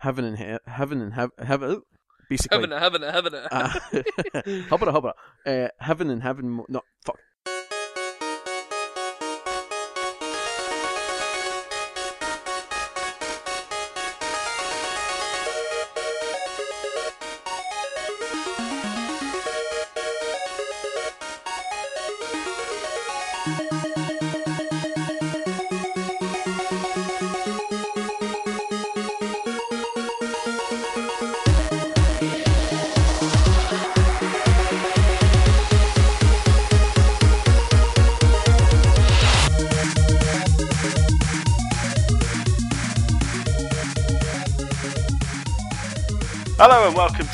heaven and he- heaven and heaven, heaven basically. Having it, having it, having it. Uh, hubbara hubbara. Uh, heaven and heaven. mo- No, fuck.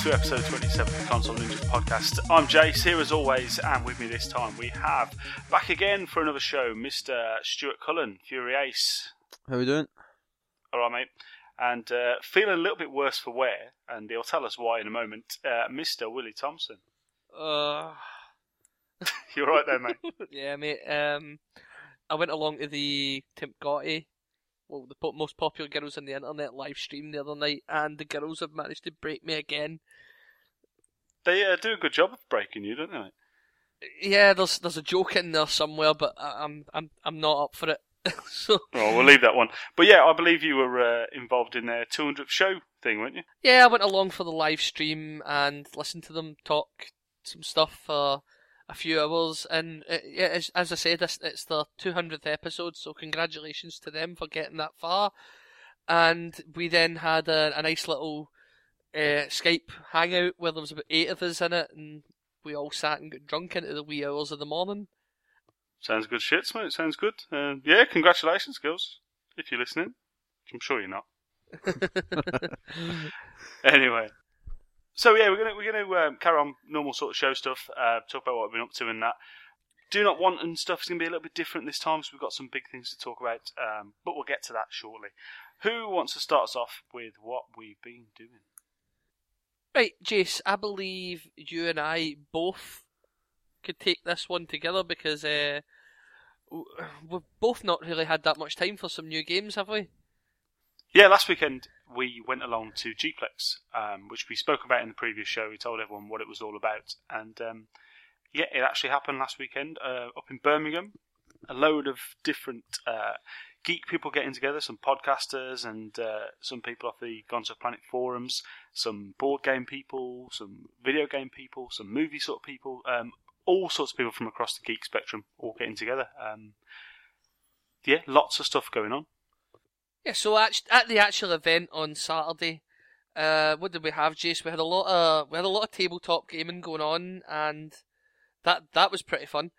To episode 27 of the Console Ninjas podcast. I'm Jayce here as always, and with me this time we have back again for another show, Mr. Stuart Cullen, Fury Ace. How we doing? All right, mate. And uh, feeling a little bit worse for wear, and he'll tell us why in a moment, uh, Mr. Willie Thompson. Uh, You're right there, mate. yeah, mate. Um, I went along to the Tim Gotti, well, the most popular girls on the internet live stream the other night, and the girls have managed to break me again. They uh, do a good job of breaking you, don't they? Yeah, there's there's a joke in there somewhere, but I- I'm I'm I'm not up for it. so Well, we'll leave that one. But yeah, I believe you were uh, involved in their 200th show thing, weren't you? yeah, I went along for the live stream and listened to them talk some stuff for a few hours. And uh, yeah, as, as I said, it's, it's their 200th episode, so congratulations to them for getting that far. And we then had a, a nice little uh, Skype hangout where there was about eight of us in it, and we all sat and got drunk into the wee hours of the morning. Sounds good shit, mate. Sounds good. Uh, yeah, congratulations, girls, if you're listening. I'm sure you're not. Anyway, so yeah, we're gonna we're gonna um, carry on normal sort of show stuff. Uh, talk about what we've been up to and that. Do not want and stuff is gonna be a little bit different this time because we've got some big things to talk about. Um, but we'll get to that shortly. Who wants to start us off with what we've been doing? Right, Jayce, I believe you and I both could take this one together because uh, we've both not really had that much time for some new games, have we? Yeah, last weekend we went along to Gplex, um, which we spoke about in the previous show. We told everyone what it was all about, and um, yeah, it actually happened last weekend uh, up in Birmingham. A load of different uh, geek people getting together, some podcasters and uh, some people off the Gonzo Planet forums, some board game people, some video game people, some movie sort of people, um, all sorts of people from across the geek spectrum all getting together. Um, yeah, lots of stuff going on. Yeah, so act- at the actual event on Saturday, uh, what did we have, Jayce? We had a lot of we had a lot of tabletop gaming going on, and that that was pretty fun.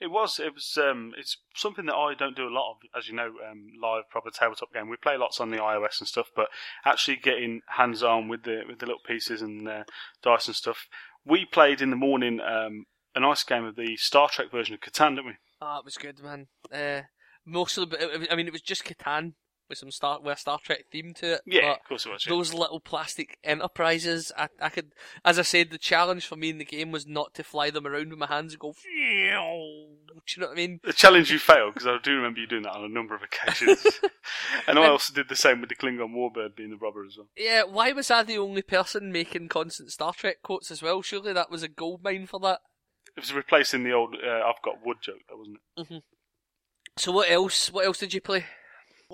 It was. It was. Um, it's something that I don't do a lot of, as you know. Um, live proper tabletop game. We play lots on the iOS and stuff, but actually getting hands on with the with the little pieces and uh, dice and stuff. We played in the morning um, a nice game of the Star Trek version of Catan, didn't we? Oh, it was good, man. Uh, most of the, I mean, it was just Catan with some Star with a Star Trek theme to it. Yeah, but of course it was. yeah. those little plastic enterprises, I, I could, as I said, the challenge for me in the game was not to fly them around with my hands and go. Do you know what I mean? The challenge you failed because I do remember you doing that on a number of occasions, and I also did the same with the Klingon Warbird being the robber as well. Yeah, why was I the only person making constant Star Trek quotes as well? Surely that was a gold mine for that. It was replacing the old uh, "I've got wood" joke, though, wasn't it? So what else? What else did you play?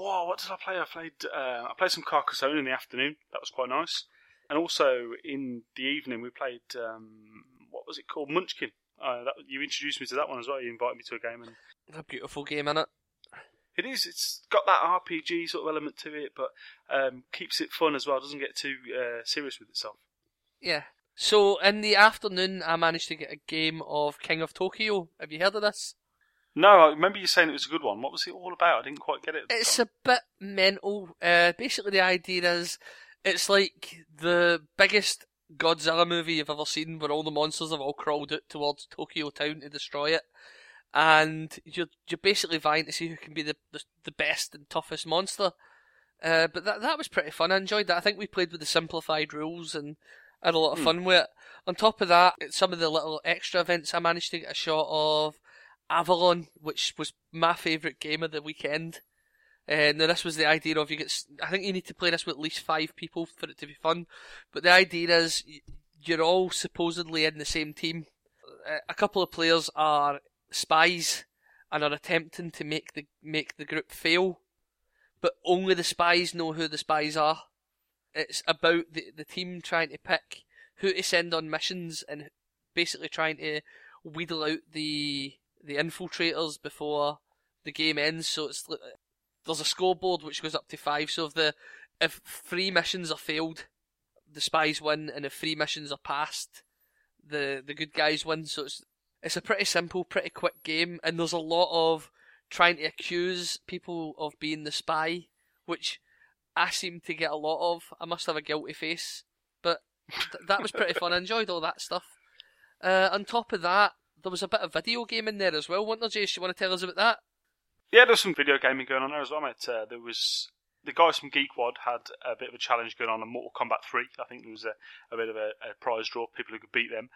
Whoa, what did I play? I played uh, I played some Carcassonne in the afternoon. That was quite nice. And also in the evening we played um, what was it called? Munchkin. Uh, that, you introduced me to that one as well. You invited me to a game, and It's A beautiful game, isn't it? it is. It's got that RPG sort of element to it, but um, keeps it fun as well. Doesn't get too uh, serious with itself. Yeah. So in the afternoon, I managed to get a game of King of Tokyo. Have you heard of this? No, I remember you saying it was a good one. What was it all about? I didn't quite get it. It's time. a bit mental. Uh, basically, the idea is it's like the biggest Godzilla movie you've ever seen, where all the monsters have all crawled out towards Tokyo town to destroy it, and you're you're basically vying to see who can be the the, the best and toughest monster. Uh, but that that was pretty fun. I enjoyed that. I think we played with the simplified rules and had a lot of Hmm. fun with it. On top of that, some of the little extra events, I managed to get a shot of Avalon, which was my favourite game of the weekend. Uh, now this was the idea of you get. I think you need to play this with at least five people for it to be fun. But the idea is you're all supposedly in the same team. Uh, A couple of players are spies and are attempting to make the make the group fail, but only the spies know who the spies are. It's about the the team trying to pick who to send on missions and basically trying to wheedle out the the infiltrators before the game ends. So it's there's a scoreboard which goes up to five. So if the if three missions are failed, the spies win, and if three missions are passed, the the good guys win. So it's it's a pretty simple, pretty quick game, and there's a lot of trying to accuse people of being the spy, which I seem to get a lot of. I must have a guilty face, but th- that was pretty fun. I enjoyed all that stuff. Uh, on top of that, there was a bit of video game in there as well, wasn't there, Jayce? You want to tell us about that? Yeah, there was some video gaming going on there as well, mate. Uh, there was the guys from Geekwad had a bit of a challenge going on on Mortal Kombat 3. I think there was a, a bit of a, a prize draw, people who could beat them.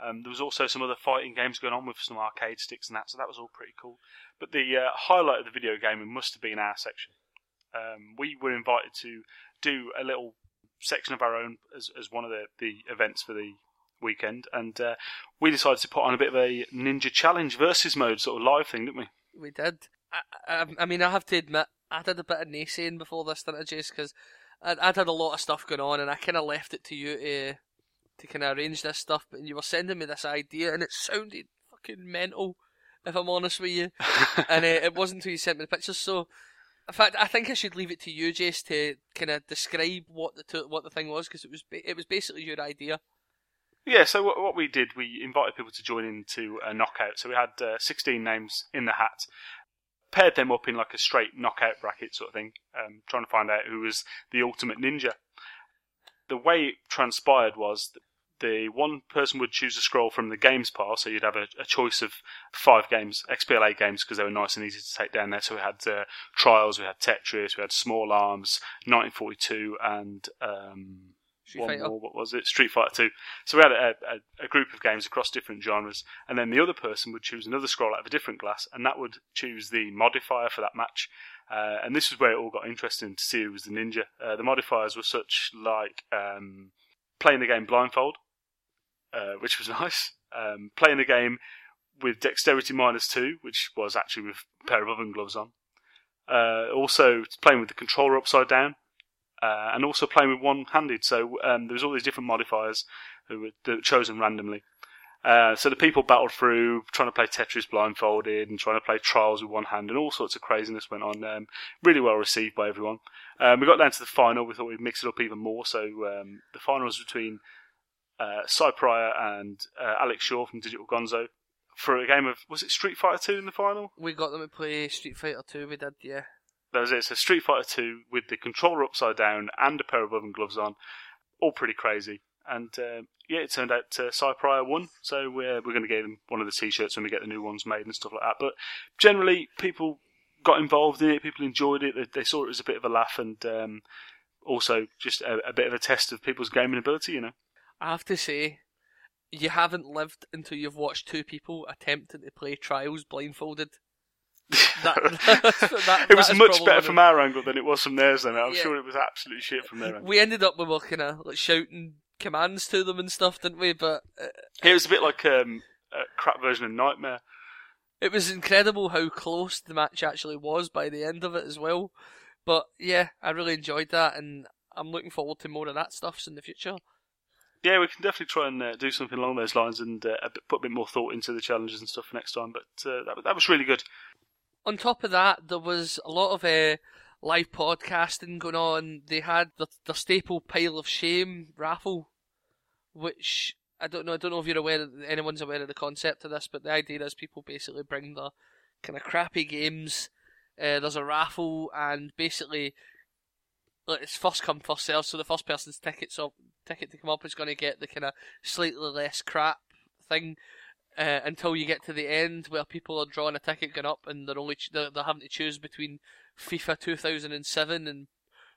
Um, there was also some other fighting games going on with some arcade sticks and that, so that was all pretty cool. But the uh, highlight of the video gaming must have been our section. Um, we were invited to do a little section of our own as, as one of the, the events for the weekend, and uh, we decided to put on a bit of a Ninja Challenge versus mode sort of live thing, didn't we? We did. I, I, I mean, I have to admit, I did a bit of naysaying before this, didn't I, Jayce? Because I'd, I'd had a lot of stuff going on, and I kind of left it to you to to kind of arrange this stuff. But you were sending me this idea, and it sounded fucking mental, if I'm honest with you. and uh, it wasn't until you sent me the pictures. So, in fact, I think I should leave it to you, Jayce, to kind of describe what the to- what the thing was, because it was ba- it was basically your idea. Yeah, so what, we did, we invited people to join into a knockout. So we had uh, 16 names in the hat, paired them up in like a straight knockout bracket sort of thing, um, trying to find out who was the ultimate ninja. The way it transpired was the one person would choose a scroll from the games pile, so you'd have a, a choice of five games, XBLA games, because they were nice and easy to take down there. So we had uh, Trials, we had Tetris, we had Small Arms, 1942, and um, Street one Fighter. more. What was it? Street Fighter Two. So we had a, a, a group of games across different genres, and then the other person would choose another scroll out of a different glass, and that would choose the modifier for that match. Uh, and this is where it all got interesting to see who was the ninja. Uh, the modifiers were such like um, playing the game blindfold, uh, which was nice. Um, playing the game with dexterity minus two, which was actually with a pair of oven gloves on. Uh, also playing with the controller upside down, uh, and also playing with one-handed. So um, there was all these different modifiers who were, that were chosen randomly. Uh, so the people battled through trying to play Tetris blindfolded and trying to play Trials with one hand, and all sorts of craziness went on. Um, really well received by everyone. Um, we got down to the final. We thought we'd mix it up even more. So um, the final was between uh, Cy Pryor and uh, Alex Shaw from Digital Gonzo for a game of was it Street Fighter Two in the final? We got them to play Street Fighter 2, we did, yeah. That was it. So Street Fighter 2 with the controller upside down and a pair of oven gloves on. All pretty crazy. And uh, yeah, it turned out uh, Cy won. So we're, we're going to give him one of the t shirts when we get the new ones made and stuff like that. But generally, people got involved in it. People enjoyed it. They, they saw it as a bit of a laugh and um, also just a, a bit of a test of people's gaming ability, you know. I have to say, you haven't lived until you've watched two people attempting to play Trials blindfolded. That- that- it was much better from our angle than it was from theirs. Then I'm Yeah. sure it was absolute shit from their angle. We ended up we were kind of like shouting commands to them and stuff, didn't we? But uh, It was a bit like um, a crap version of Knightmare. it was incredible how close the match actually was by the end of it as well. But yeah, I really enjoyed that, and I'm looking forward to more of that stuff in the future. Yeah, we can definitely try and uh, do something along those lines and uh, put a bit more thought into the challenges and stuff for next time. But uh, that, that was really good. On top of that, there was a lot of uh, live podcasting going on. They had the, the staple pile of shame raffle, which I don't know. I don't know if you're aware. Of, anyone's aware of the concept of this, but the idea is people basically bring the kind of crappy games. Uh, there's a raffle, and basically, it's first come first serve. So the first person's tickets up, ticket to come up is going to get the kind of slightly less crap thing uh, until you get to the end where people are drawing a ticket going up and they're only ch- they're, they're having to choose between FIFA 2007 and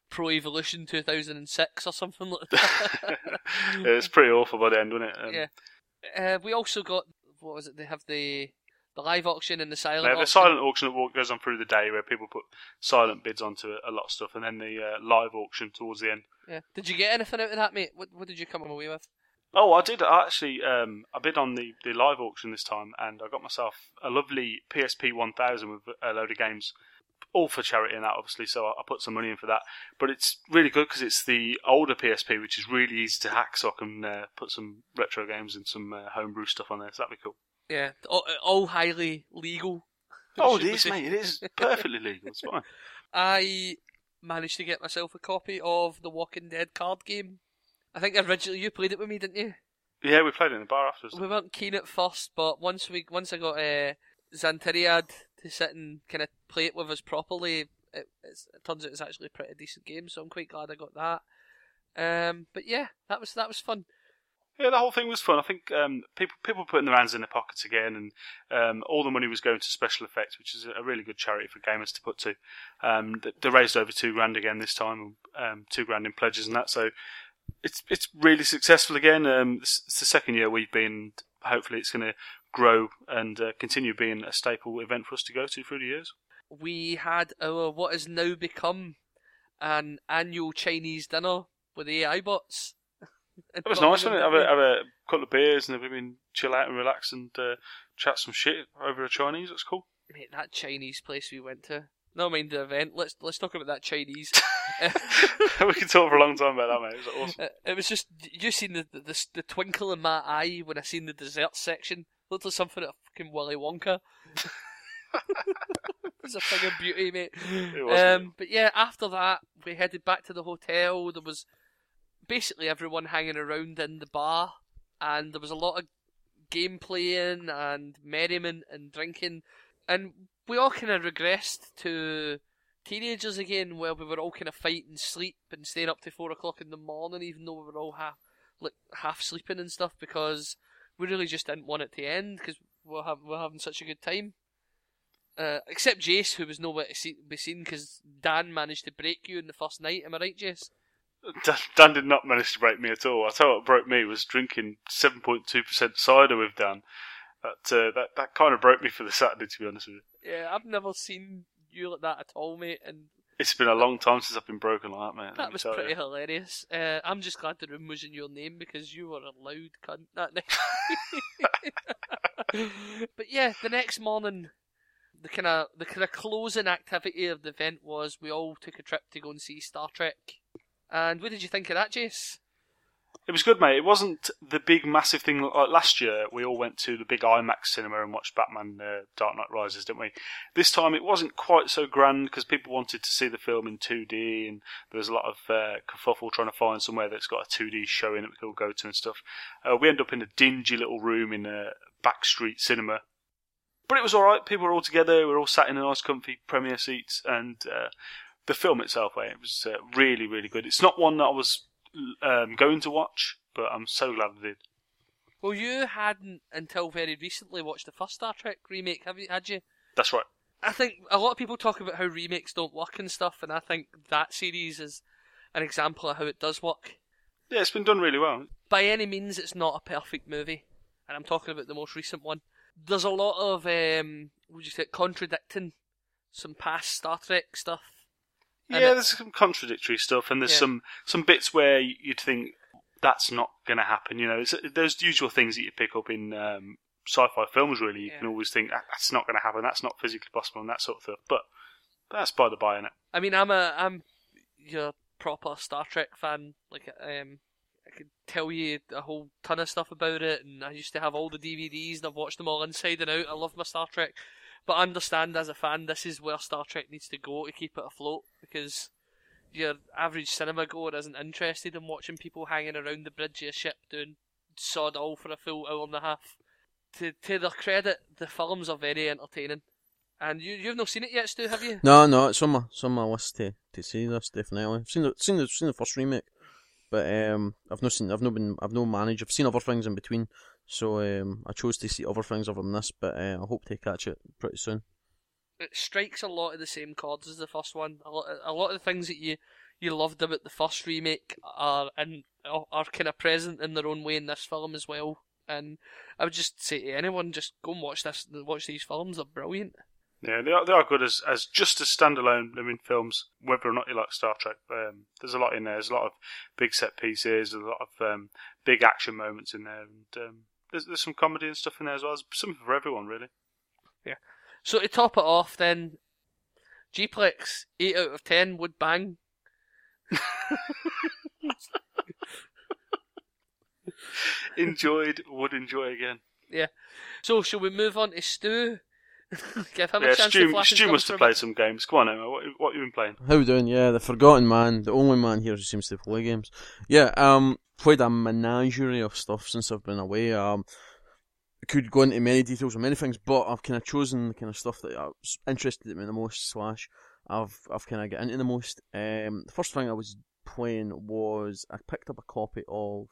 Pro Evolution 2006 or something like that. it was pretty awful by the end, wasn't it? Um, Yeah. uh, we also got what was it? They have the the live auction and the silent. Yeah, auction. the silent auction that walk- goes on through the day where people put silent bids onto a lot of stuff, and then the uh, live auction towards the end. Yeah. Did you get anything out of that, mate? What What did you come away with? Oh, I did. I actually, um, I bid on the, the live auction this time, and I got myself a lovely PSP 1000 with a load of games, all for charity and that, obviously. So I, I put some money in for that. But it's really good because it's the older PSP, which is really easy to hack. So I can uh, put some retro games and some uh, homebrew stuff on there. So that'd be cool. Yeah, all, all highly legal. Oh, it is, mate. It is perfectly legal. It's fine. I managed to get myself a copy of the Walking Dead card game. I think originally you played it with me, didn't you? Yeah, we played it in the bar afterwards. We weren't keen at first, but once we once I got uh, Xantiriad to sit and kind of play it with us properly, it, it's, it turns out it's actually a pretty decent game. So I'm quite glad I got that. Um, but yeah, that was that was fun. Yeah, the whole thing was fun. I think um, people people putting their hands in their pockets again, and um, all the money was going to special effects, which is a really good charity for gamers to put to. Um, they, they raised over two grand again this time, um, two grand in pledges and that. So it's it's really successful again. Um, it's, it's the second year we've been. Hopefully, it's going to grow and uh, continue being a staple event for us to go to through the years. We had our what has now become an annual Chinese dinner with the AI bots. It was nice, wasn't it? Have a, have a couple of beers and then chill out and relax and uh, chat some shit over a Chinese. That's cool. Mate, that Chinese place we went to. No mind the event. Let's let's talk about that Chinese. we can talk for a long time about that, mate. It was awesome. Uh, it was just you seen the, the the twinkle in my eye when I seen the dessert section. Looked like something of fucking Willy Wonka. it was a thing of beauty, mate. It was. Um, but yeah, after that we headed back to the hotel. There was basically everyone hanging around in the bar, and there was a lot of game playing and merriment and drinking, and we all kind of regressed to teenagers again, where we were all kind of fighting sleep and staying up to four o'clock in the morning, even though we were all half like half sleeping and stuff, because we really just didn't want it to end because we're, hav- we're having such a good time. Uh, except Jayce, who was nowhere to see, be seen because Dan managed to break you in the first night. Am I right, Jayce? Dan did not manage to break me at all. I tell you what broke me was drinking 7.2% cider with Dan. That, uh, that that kind of broke me for the Saturday, to be honest with you. Yeah, I've never seen you like that at all, mate, and It's been a long time since I've been broken like that, mate. that was pretty you. hilarious. Uh, I'm just glad the room was in your name because you were a loud cunt that night. but yeah, the next morning, the kind of the kind of closing activity of the event was we all took a trip to go and see Star Trek. And what did you think of that, Jayce? It was good, mate. It wasn't the big, massive thing. Like last year, we all went to the big IMAX cinema and watched Batman uh, Dark Knight Rises, didn't we? This time, it wasn't quite so grand because people wanted to see the film in 2D, and there was a lot of uh, kerfuffle trying to find somewhere that's got a 2D showing that we could all go to and stuff. Uh, we ended up in a dingy little room in a backstreet cinema. But it was alright. People were all together. We were all sat in nice, comfy premiere seats, and uh, the film itself, eh, it was uh, really, really good. It's not one that I was um, going to watch, but I'm so glad I did. Well, you hadn't until very recently watched the first Star Trek remake, have you? Had you? That's right. I think a lot of people talk about how remakes don't work and stuff, and I think that series is an example of how it does work. Yeah, it's been done really well. By any means, it's not a perfect movie, and I'm talking about the most recent one. There's a lot of um, would you say, contradicting some past Star Trek stuff. And yeah, it- there's some contradictory stuff, and there's Yeah. some some bits where you'd think that's not going to happen. You know, it's, there's usual things that you pick up in um, sci-fi films. Really, you Yeah. can always think "Ah, that's not going to happen. That's not physically possible, and that sort of stuff. But that's by the by, innit? I mean, I'm a I'm your proper Star Trek fan. Like, um, I could tell you a whole ton of stuff about it, and I used to have all the DVDs, and I've watched them all inside and out. I love my Star Trek, but I understand as a fan, this is where Star Trek needs to go to keep it afloat because your average cinema goer isn't interested in watching people hanging around the bridge of a ship doing sod all for a full hour and a half. To to their credit, the films are very entertaining. And you you've not seen it yet, Stu, have you? No, no, it's on my it's on my list to, to see this definitely. I've seen the seen the seen the first remake, but um, I've not seen I've not been I've no managed. I've seen other things in between, so um, I chose to see other things other than this. But uh, I hope to catch it pretty soon. It strikes a lot of the same chords as the first one. A lot, a lot of the things that you you loved about the first remake are and are, kind of present in their own way in this film as well. And I would just say to anyone, just go and watch this. Watch these films; they're brilliant. Yeah, they are, they are good as, as just as standalone. I mean, films, whether or not you like Star Trek. Um, there's a lot in there. There's a lot of big set pieces. A lot of um, big action moments in there, and um, there's there's some comedy and stuff in there as well. There's something for everyone, really. So to top it off, then Gplex eight out of ten would bang. Enjoyed, would enjoy again. Yeah. So shall we move on to Stu? Give him yeah, a chance Stu, to flash Stu must have played some games. Come on, Emma. What, what have you been playing? How we doing? Yeah, the forgotten man, the only man here who seems to play games. Yeah, um, played a menagerie of stuff since I've been away. Um, could go into many details on many things, but I've kind of chosen the kind of stuff that uh, s- interested me the most. Slash, I've I've kind of got into the most. Um, the first thing I was playing was I picked up a copy of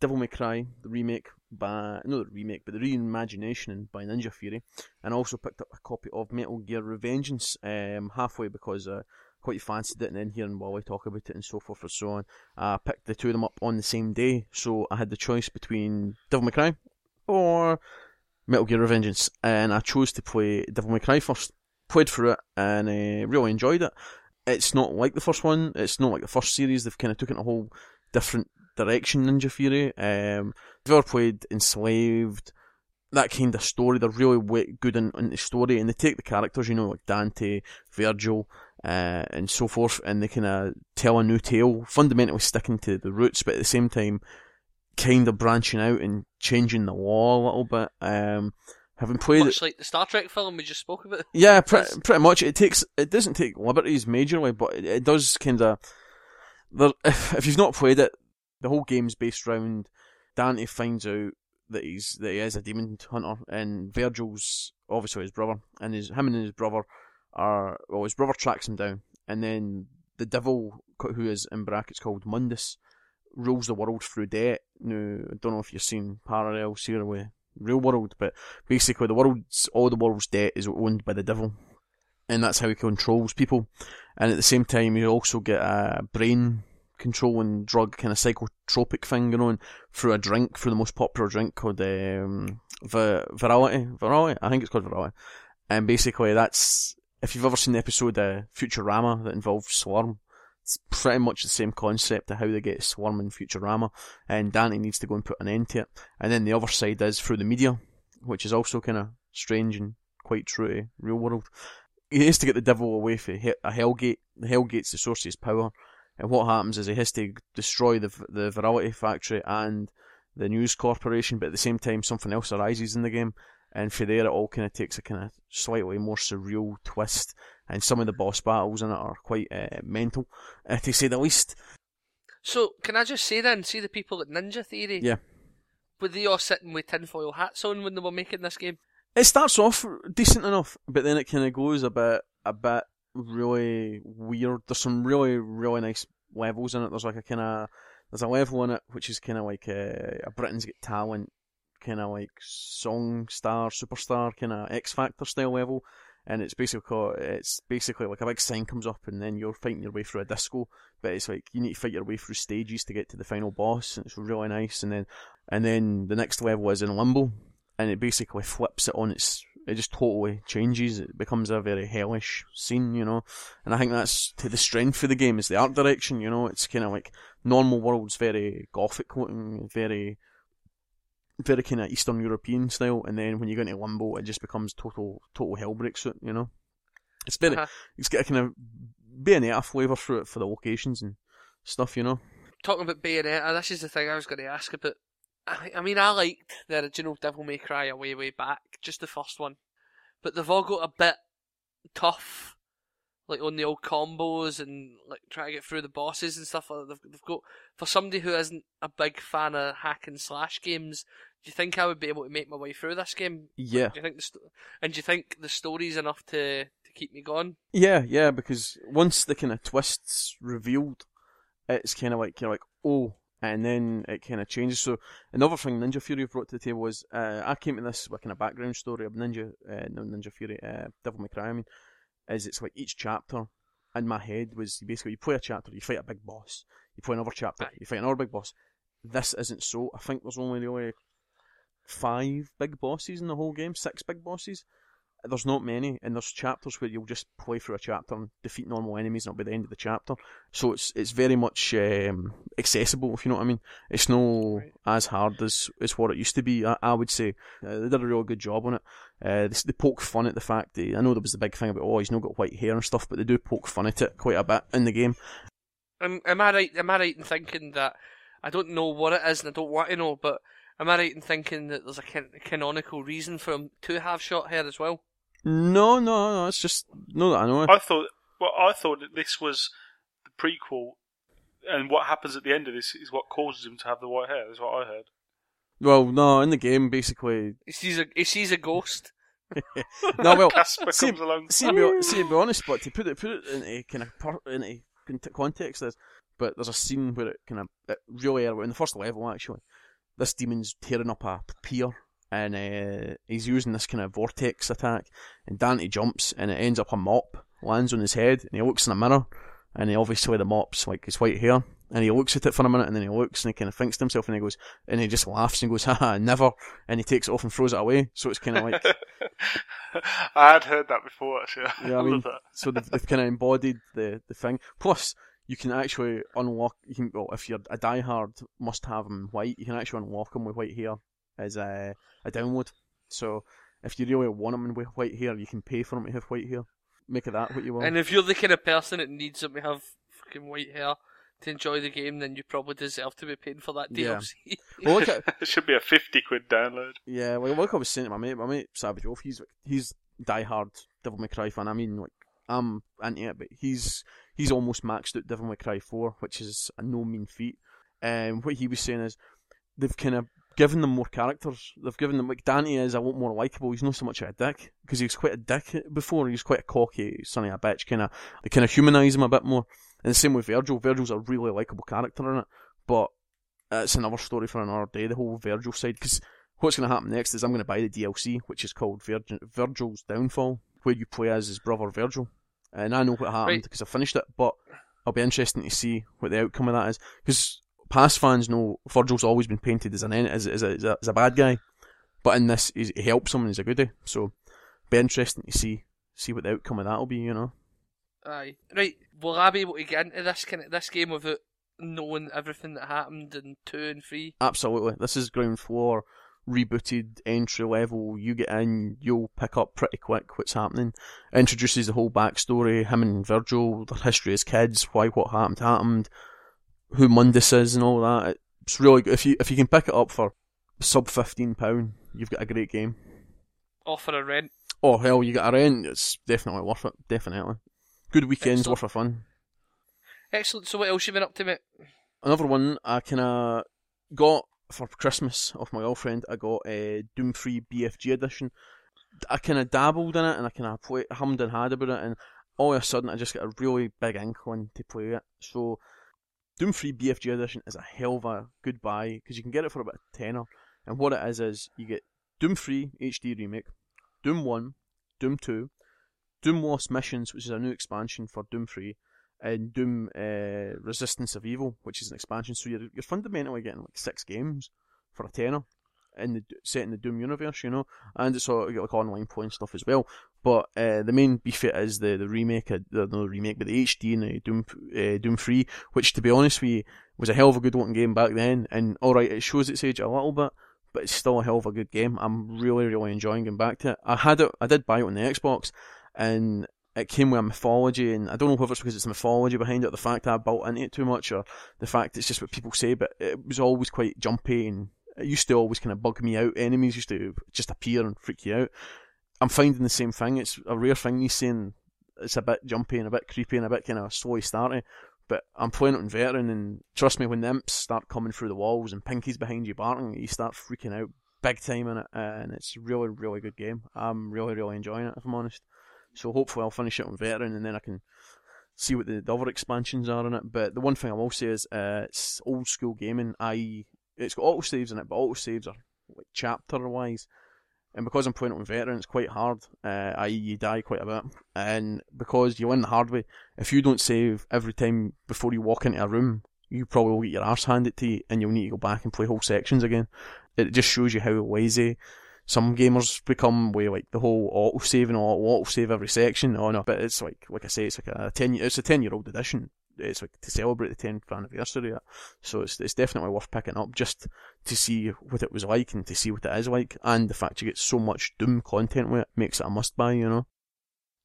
Devil May Cry, the remake by not the remake, but the reimagination by Ninja Theory, and I also picked up a copy of Metal Gear Revengeance um, halfway because uh, quite fancied it, and then hearing Wally talk about it and so forth and so on, I picked the two of them up on the same day, so I had the choice between Devil May Cry or Metal Gear Revengeance, and I chose to play Devil May Cry first. Played through it and uh, really enjoyed it. It's not like the first one. It's not like the first series. They've kind of taken a whole different direction. Ninja Theory. Um, if you've ever played Enslaved, that kind of story, they're really good in, in the story, and they take the characters, you know, like Dante, Virgil, uh, and so forth, and they kind of tell a new tale, fundamentally sticking to the roots, but at the same time, kind of branching out and changing the law a little bit. Um, having played it, Much like the Star Trek film we just spoke about. yeah, pre- pretty much. It takes it doesn't take liberties majorly, but it, it does kind of. If, if you've not played it, the whole game's based around Dante finds out that he's that he is a demon hunter, and Virgil's obviously his brother, and his him and his brother are well, his brother tracks him down, and then the devil who is in brackets called Mundus rules the world through debt. Now, I don't know if you've seen parallels here with real world, but basically the world's all the world's debt is owned by the devil, and that's how he controls people. And at the same time, you also get a brain controlling drug kind of psychotropic thing going on through a drink, through the most popular drink called um, Vi- Virality. Virality, I think it's called Virality. And basically, that's if you've ever seen the episode of Futurama that involved Slurm. It's pretty much the same concept to how they get Slurm in Futurama, and Dante needs to go and put an end to it. And then the other side is through the media, which is also kind of strange and quite true to real world. He has to get the devil away from a Hellgate. The Hellgate's the source of his power, and what happens is he has to destroy the the Virality factory and the News Corporation, but at the same time something else arises in the game, and for there it all kind of takes a kind of slightly more surreal twist, and some of the boss battles in it are quite uh, mental, uh, to say the least. So can I just say then, see the people at Ninja Theory? Yeah. Were they all sitting with tinfoil hats on when they were making this game? It starts off decent enough, but then it kind of goes a bit, a bit really weird. There's some really, really nice levels in it. There's like a kind of, there's a level in it which is kind of like a, a Britain's Got Talent, kind of like song star, superstar, kind of X Factor style level. And it's basically it's basically like a big sign comes up, and then you're fighting your way through a disco. But it's like you need to fight your way through stages to get to the final boss, and it's really nice. And then, and then the next level is in Limbo, and it basically flips it on its it just totally changes it becomes a very hellish scene you know and i think that's to the strength of the game is the art direction you know it's kind of like normal world's very gothic looking very very kind of eastern european style and then when you go into limbo it just becomes total total hellbreak suit you know it's very Uh-huh. it's got a kind of bayonetta flavour through it for the locations and stuff you know Talking about Bayonetta, this is the thing I was going to ask about. I, I mean, I liked the original Devil May Cry a way, way back, just the first one. But they've all got a bit tough, like on the old combos and like trying to get through the bosses and stuff. like that. They've, they've got for somebody who isn't a big fan of hack and slash games. Do you think I would be able to make my way through this game? yeah Do you think the sto- and do you think the story's enough to to keep me going? Yeah, yeah, because once the kind of twist's revealed, it's kind of like you're like, oh, and then it kind of changes. So another thing Ninja Theory brought to the table was uh, I came to this with kind of background story of Ninja, uh, no Ninja Theory, uh, Devil May Cry. I mean, is it's like each chapter in my head was basically you play a chapter, you fight a big boss, you play another chapter, you fight another big boss. This isn't so. I think there's only really five big bosses in the whole game, six big bosses. There's not many, and there's chapters where you'll just play through a chapter and defeat normal enemies, and it'll be the end of the chapter. So it's it's very much um, accessible, if you know what I mean. It's no Right. as hard as, as what it used to be. I, I would say uh, they did a real good job on it. Uh, they, they poke fun at the fact that I know there was the big thing about oh he's not got white hair and stuff, but they do poke fun at it quite a bit in the game. Am, am I right? Am I right in thinking that I don't know what it is and I don't want to know, but am I right in thinking that there's a can- canonical reason for him to have short hair as well? No, no, no. It's just no that I know. I thought, well, I thought that this was the prequel, and what happens at the end of this is what causes him to have the white hair. That's what I heard. Well, no, in the game, basically. He sees a he sees a ghost. No, well, Casper see- comes along. see, to be, see, to be honest, but to put it put it into kind of per, into cont- context, is but there's a scene where it kind of it really early in the first level actually, this demon's tearing up a pier. And uh, he's using this kind of vortex attack, and Dante jumps, and it ends up a mop lands on his head, and he looks in the mirror, and he obviously the mop's like his white hair, and he looks at it for a minute, and then he looks, and he kind of thinks to himself, and he goes, and he just laughs and goes, haha, never, and he takes it off and throws it away. So it's kind of like, I had heard that before, actually. Yeah, I I mean- so they've, they've kind of embodied the, the thing. Plus, you can actually unlock. You can, well, if you're a diehard, must have him white. You can actually unlock him with white hair as a a download. So if you really want him with white hair, you can pay for them to have white hair. Make it that what you want. And if you're the kind of person that needs him to have fucking white hair to enjoy the game, then you probably deserve to be paying for that Yeah. DLC. well, look at, it should be a 50 quid download. yeah, well, like I was saying to my mate, my mate Savage Wolf, he's he's diehard Devil May Cry fan. I mean, like I'm into it, but he's he's almost maxed out Devil May Cry 4, which is a no mean feat. Um, what he was saying is they've kind of given them more characters. They've given them like Dante is a lot more likable. He's not so much of a dick because he was quite a dick before. He was quite a cocky, son of a bitch kind of. They kind of humanise him a bit more. And the same with Virgil. Virgil's a really likable character in it, but it's another story for another day. The whole Virgil side because. What's going to happen next is I'm going to buy the DLC, which is called Virgil's Downfall, where you play as his brother Virgil. And I know what happened Right. because I finished it, but I'll be interested to see what the outcome of that is. Because past fans know Virgil's always been painted as an as, as, a, as, a, as a bad guy, but in this he's, he helps him and he's a goodie. So be interesting to see see what the outcome of that will be. You know. Aye. Right, will I be able to get into this kind of this game without knowing everything that happened in two and three? Absolutely. This is ground floor, rebooted, entry level. You get in, you'll pick up pretty quick what's happening. Introduces the whole backstory, him and Virgil, their history as kids, why what happened happened, who Mundus is and all that. It's really good. If you if you can pick it up for sub fifteen pound, you've got a great game. Offer a rent. Oh hell, you get a rent. It's definitely worth it. Definitely. Good weekends, Excellent. worth of fun. Excellent. So what else you been up to, mate? another one I kind of got for Christmas off my girlfriend. I got a Doom 3 BFG edition. I kind of dabbled in it and I kind of hummed and had about it, and all of a sudden I just got a really big inkling to play it. So Doom 3 BFG edition is a hell of a good buy because you can get it for about a tenner. And what it is is you get Doom 3 HD remake, Doom One, Doom Two, Doom Lost Missions, which is a new expansion for Doom 3, and Doom uh, Resurrection of Evil, which is an expansion. So you're you're fundamentally getting like six games for a tenner in the set in the Doom universe, you know, and it's all like online play and stuff as well. But uh, the main beef it is the the remake, uh, the remake, but the HD and the Doom uh, Doom 3, which to be honest with you was a hell of a good looking game back then. And all right, it shows its age a little bit, but it's still a hell of a good game. I'm really really enjoying going back to it. I had it, I did buy it on the Xbox, and it came with a mythology, and I don't know whether it's because it's the mythology behind it, the fact that I built into it too much, or the fact it's just what people say, but it was always quite jumpy, and it used to always kind of bug me out. Enemies used to just appear and freak you out. I'm finding the same thing. It's a rare thing these saying it's a bit jumpy and a bit creepy and a bit kind of slowy starting. But I'm playing it on veteran, and trust me, when the imps start coming through the walls and Pinky's behind you barking, you start freaking out big time in it, and it's a really, really good game. I'm really, really enjoying it, if I'm honest. So hopefully I'll finish it on veteran, and then I can see what the, the other expansions are in it. But the one thing I will say is uh, it's old school gaming. I it's got auto saves in it, but auto saves are like chapter wise. And because I'm playing it on veteran, it's quite hard. Uh, i.e., you die quite a bit, and because you win the hard way, if you don't save every time before you walk into a room, you probably will get your arse handed to you, and you'll need to go back and play whole sections again. it just shows you how lazy some gamers become with like the whole auto saving or auto save every section. Oh no, but it's like like I say, it's like a ten it's a ten year old edition. It's like to celebrate the tenth anniversary. So it's it's definitely worth picking up just to see what it was like and to see what it is like, and the fact you get so much Doom content with it makes it a must buy. You know.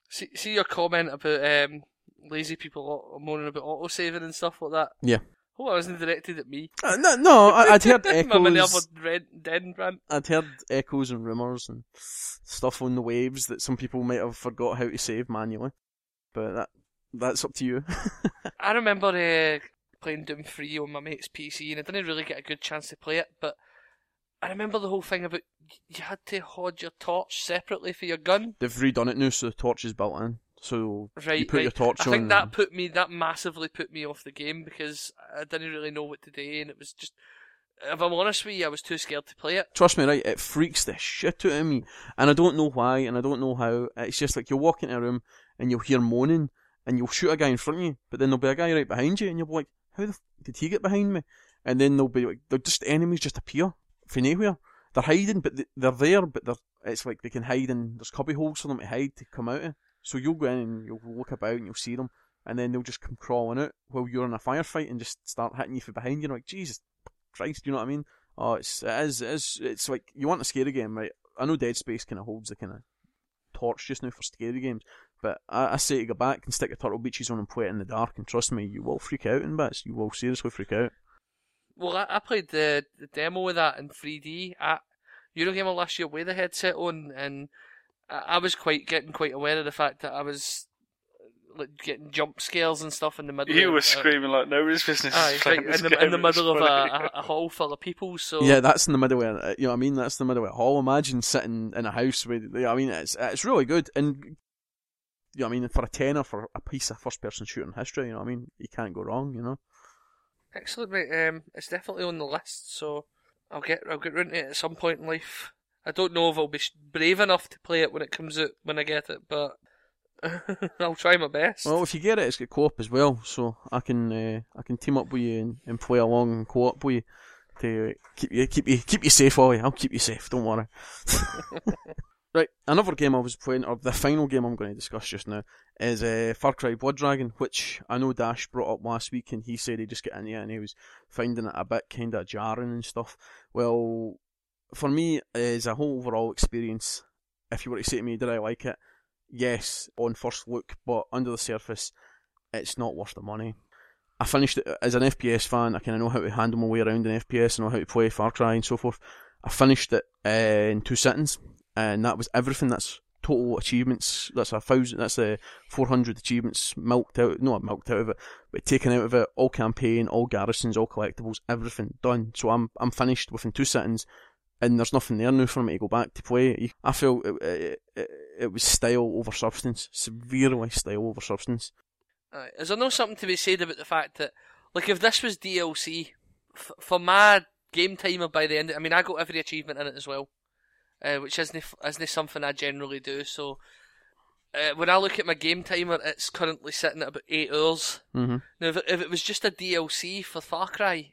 See, see your comment about um, lazy people moaning about auto saving and stuff like that. Yeah. Oh, I wasn't directed at me. Uh, no, no, I, would heard echoes. Red Den rant. I'd heard echoes and rumours and stuff on the waves that some people might have forgot how to save manually. But that that's up to you. I remember uh, playing Doom 3 on my mate's PC, and I didn't really get a good chance to play it, but I remember the whole thing about you had to hold your torch separately for your gun. They've redone it now, so the torch is built in. So Right, you put right. your torch I on. think that put me, that massively put me off the game because I didn't really know what to do, and it was just, if I'm honest with you, I was too scared to play it. Trust me, right? It freaks the shit out of me, and I don't know why, and I don't know how. It's just like you'll walk into a room and you'll hear moaning, and you'll shoot a guy in front of you, but then there'll be a guy right behind you, and you'll be like, "How the f- did he get behind me?" And then there'll be like, they're just enemies just appear from nowhere. They're hiding, but they- they're there, but they're it's like they can hide, and there's cubby holes for them to hide to come out of. So you'll go in and you'll look about and you'll see them, and then they'll just come crawling out while you're in a firefight and just start hitting you from behind. You're like, Jesus Christ, you know what I mean? Oh, it's it is it is it's like you want a scary game, right? I know Dead Space kind of holds the kind of torch just now for scary games, but I, I say to go back and stick the Turtle Beaches on and play it in the dark, and trust me, you will freak out in bits. You will seriously freak out. Well, I, I played the, the demo of that in 3D at Eurogamer last year with the headset on, and I, I was quite getting quite aware of the fact that I was like getting jump scares and stuff in the middle. You of, were uh, screaming like nobody's business. Aye, playing right, this in the, in the middle of a, a, a hall full of people. So Yeah, that's in the middle of it. You know what I mean? That's the middle of it. Hall. Imagine sitting in a house with. You know I mean, it's it's really good, and you know what I mean for a tenner for a piece of first person shooting history. You know what I mean? You can't go wrong. You know. excellent, mate. Um, it's definitely on the list. So I'll get I'll get into it at some point in life. I don't know if I'll be brave enough to play it when it comes out when I get it, but I'll try my best. Well, if you get it, it's got co-op as well, so I can uh, I can team up with you and, and play along and co-op with you to keep you keep you keep you safe, Ollie. I'll keep you safe. Don't worry. right, another game I was playing, or the final game I'm going to discuss just now, is uh, Far Cry Blood Dragon, which I know Dash brought up last week, and he said he just got into it and he was finding it a bit kind of jarring and stuff. Well, for me, as a whole overall experience, if you were to say to me, did I like it? Yes, on first look, but under the surface, it's not worth the money. I finished it as an FPS fan. I kind of know how to handle my way around an FPS, and know how to play Far Cry and so forth. I finished it uh, in two sittings, and that was everything. That's total achievements. That's a thousand. That's a four hundred achievements milked out. Not milked out of it, but taken out of it. All campaign, all garrisons, all collectibles, everything done. So I'm I'm finished within two sittings, and there's nothing there now for me to go back to play. I feel it, it, it, it was style over substance, severely style over substance. Aye. Is there no something to be said about the fact that, like, if this was DLC, f- for my game timer by the end, I mean, I got every achievement in it as well, uh, which isn't isn't something I generally do. So, uh, when I look at my game timer, it's currently sitting at about eight hours. Mm-hmm. Now, if it, if it was just a DLC for Far Cry,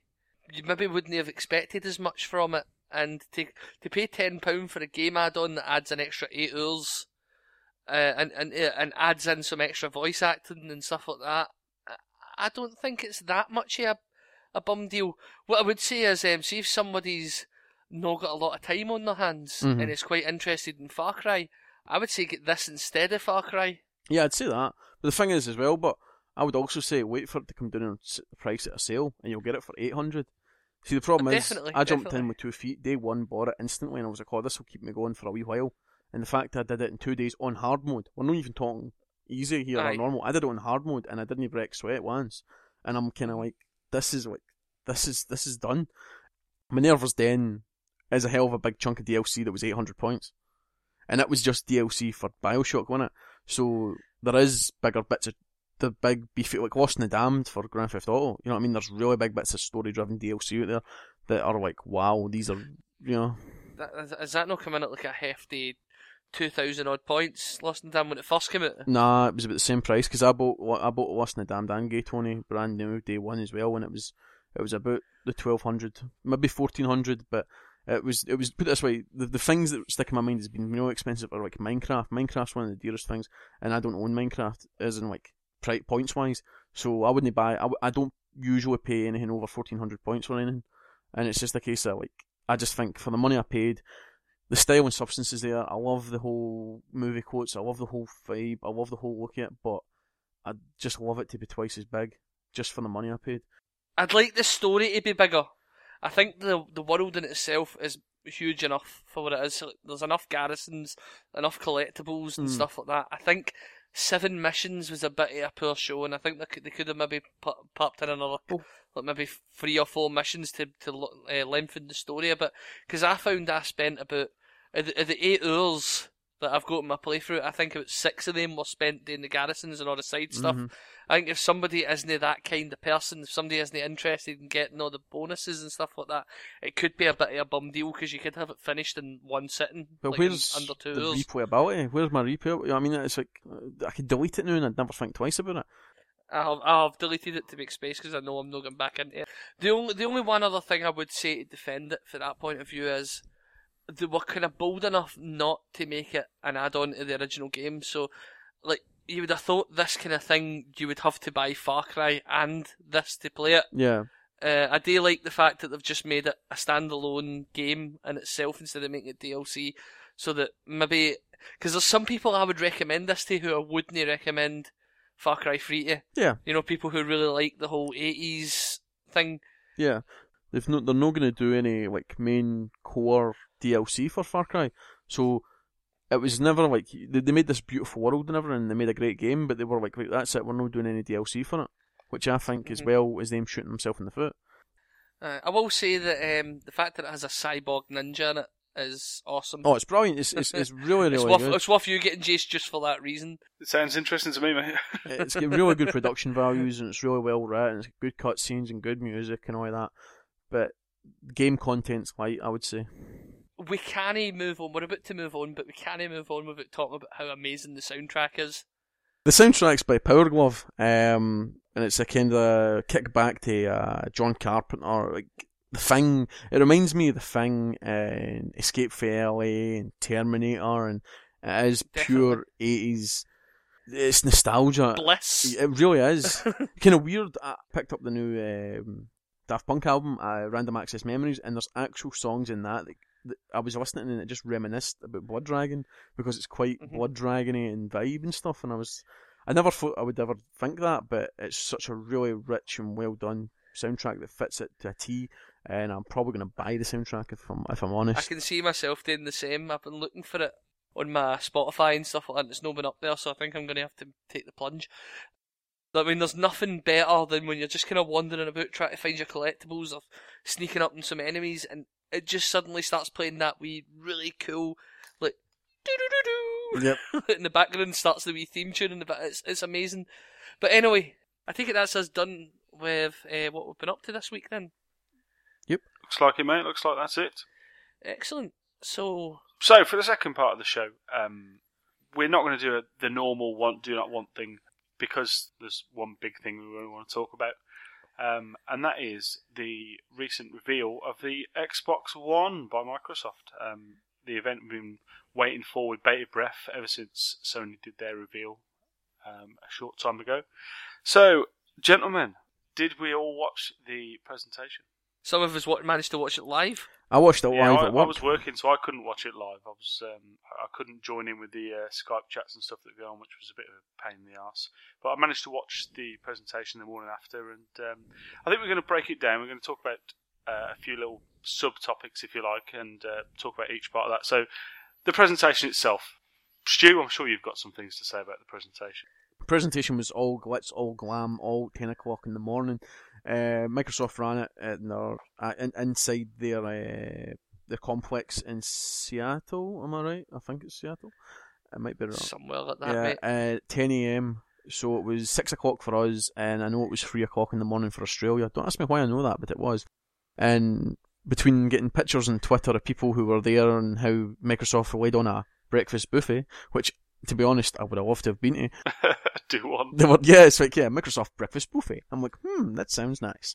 you maybe wouldn't have expected as much from it. And to to pay ten pound for a game add-on that adds an extra eight hours, uh, and and uh, and adds in some extra voice acting and stuff like that, I- I don't think it's that much of a a bum deal. What I would say is, um, see if somebody's not got a lot of time on their hands Mhm. and is quite interested in Far Cry, I would say get this instead of Far Cry. Yeah, I'd say that. But the thing is, as well, but I would also say wait for it to come down and the price at a sale, and you'll get it for eight hundred. See, the problem Oh, is, I jumped definitely. in with two feet. Day one, bought it instantly, and I was like, "Oh, this will keep me going for a wee while." And the fact I did it in two days on hard mode, we're not even talking easy here Aye. or normal. I did it on hard mode, and I didn't even break sweat once. And I'm kind of like, "This is like, this is this is done." Minerva's Den is a hell of a big chunk of DLC that was eight hundred points, and that was just DLC for Bioshock, wasn't it? So there is bigger bits of the big beefy like Lost in the Damned for Grand Theft Auto. You know what I mean? There's really big bits of story driven DLC out there that are like, wow, these are you know That, is- that not coming at like a hefty two thousand odd points? Lost and Damned when it first came out. Nah, it was about the same price because I bought I bought Lost in the Damned and Gay Tony brand new day one as well, and it was it was about the twelve hundred, maybe fourteen hundred, but It was it was put this way. The, the things that stick in my mind has been more expensive are like Minecraft. Minecraft's one of the dearest things, and I don't own Minecraft as in like points wise. So I wouldn't buy. I, I don't usually pay anything over fourteen hundred points or anything, and it's just a case of like I just think for the money I paid, the style and substance is there. I love the whole movie quotes. I love the whole vibe. I love the whole look at it, but I just love it to be twice as big, just for the money I paid. I'd like the story to be bigger. I think the the world in itself is huge enough for what it is. There's enough garrisons, enough collectibles and Mm. stuff like that. I think seven missions was a bit of a poor show, and I think they could, they could have maybe pu- popped in another, Oh. like maybe three or four missions to to uh, lengthen the story a bit. Because I found I spent about the, of the eight hours that I've got in my playthrough, I think about six of them were spent doing the garrisons and all the side stuff. Mhm. I think if somebody isn't that kind of person, if somebody isn't interested in getting all the bonuses and stuff like that, it could be a bit of a bum deal because you could have it finished in one sitting, But like where's under two the hours. replayability? Where's my replay? I mean, it's like uh, I could delete it now and I'd never think twice about it. I have, I have deleted it to make space because I know I'm not going back into it. The only the only one other thing I would say to defend it for that point of view is they were kind of bold enough not to make it an add-on to the original game. So, like, you would have thought this kind of thing you would have to buy Far Cry and this to play it. Yeah, Uh, I do like the fact that they've just made it a standalone game in itself instead of making it DLC, so that maybe because there's some people I would recommend this to who I wouldn't recommend Far Cry 3 to. yeah, You know, people who really like the whole 80s thing. yeah. They've no, they're not going to do any like main core DLC for Far Cry, so it was never like they, they made this beautiful world and everything. And They made a great game, but they were like, right, that's it. We're not doing any DLC for it, which I think as Mhm. well is them shooting themselves in the foot. Uh, I will say that um, the fact that it has a cyborg ninja in it is awesome. Oh, it's brilliant. It's it's, it's really it's, really worth, good. it's worth you getting Jayce just for that reason. It sounds interesting to me, mate. it's got really good production values and it's really well written. It's got good cutscenes and good music and all that. But game content's light, I would say. We can't move on. We're about to move on, but we can't move on without talking about how amazing the soundtrack is. The soundtrack's by Power Glove, um, and it's a kind of kickback to uh, John Carpenter, like the Thing. It reminds me of the Thing and Escape from LA and Terminator, and it is pure eighties. It's nostalgia. Bliss. It really is. kind of weird. I picked up the new um, Daft Punk album, uh, Random Access Memories, and there's actual songs in that, that I was listening and it just reminisced about Blood Dragon because it's quite Mhm. Blood Dragony and vibe and stuff. And I was, I never thought I would ever think that, but it's such a really rich and well done soundtrack that fits it to a T. And I'm probably going to buy the soundtrack if I'm if I'm honest. I can see myself doing the same. I've been looking for it on my Spotify and stuff like that. and It's not been up there, so I think I'm going to have to take the plunge. I mean, there's nothing better than when you're just kind of wandering about trying to find your collectibles or sneaking up on some enemies, and it just suddenly starts playing that wee really cool, like doo doo doo Yep. in the background starts the wee theme tune in the back. It's it's amazing. But anyway, I think that's us done with uh, what we've been up to this week. Then Yep. Looks like it, mate. Looks like that's it. excellent. So So for the second part of the show, um, we're not going to do a, the normal want do not want thing because there's one big thing we really want to talk about, um, and that is the recent reveal of the Xbox One by Microsoft. Um, the event we've been waiting for with bated breath ever since Sony did their reveal um, a short time ago. So, gentlemen, did we all watch the presentation? some of us managed to watch it live. I watched it Yeah, live I, at. I was working, so I couldn't watch it live. I was um, I I couldn't join in with the uh, Skype chats and stuff that go on, which was a bit of a pain in the ass. But I managed to watch the presentation the morning after, and um, I think we're going to break it down. We're going to talk about uh, a few little subtopics, if you like, and uh, talk about each part of that. So, the presentation itself, Stu, I'm sure you've got some things to say about the presentation. presentation was all glitz, all glam, all ten o'clock in the morning. Uh, Microsoft ran it in their, uh, in, inside their uh, their complex in Seattle. Am I right? I think it's Seattle. It might be wrong. Somewhere like that, yeah, uh, 10 a.m. So it was six o'clock for us, and I know it was three o'clock in the morning for Australia. Don't ask me why I know that, but it was. And between getting pictures on Twitter of people who were there and how Microsoft relied on a breakfast buffet, which, to be honest, I would have loved to have been to. do one. They were, yeah, it's like, yeah, Microsoft breakfast buffet. I'm like, hmm, that sounds nice.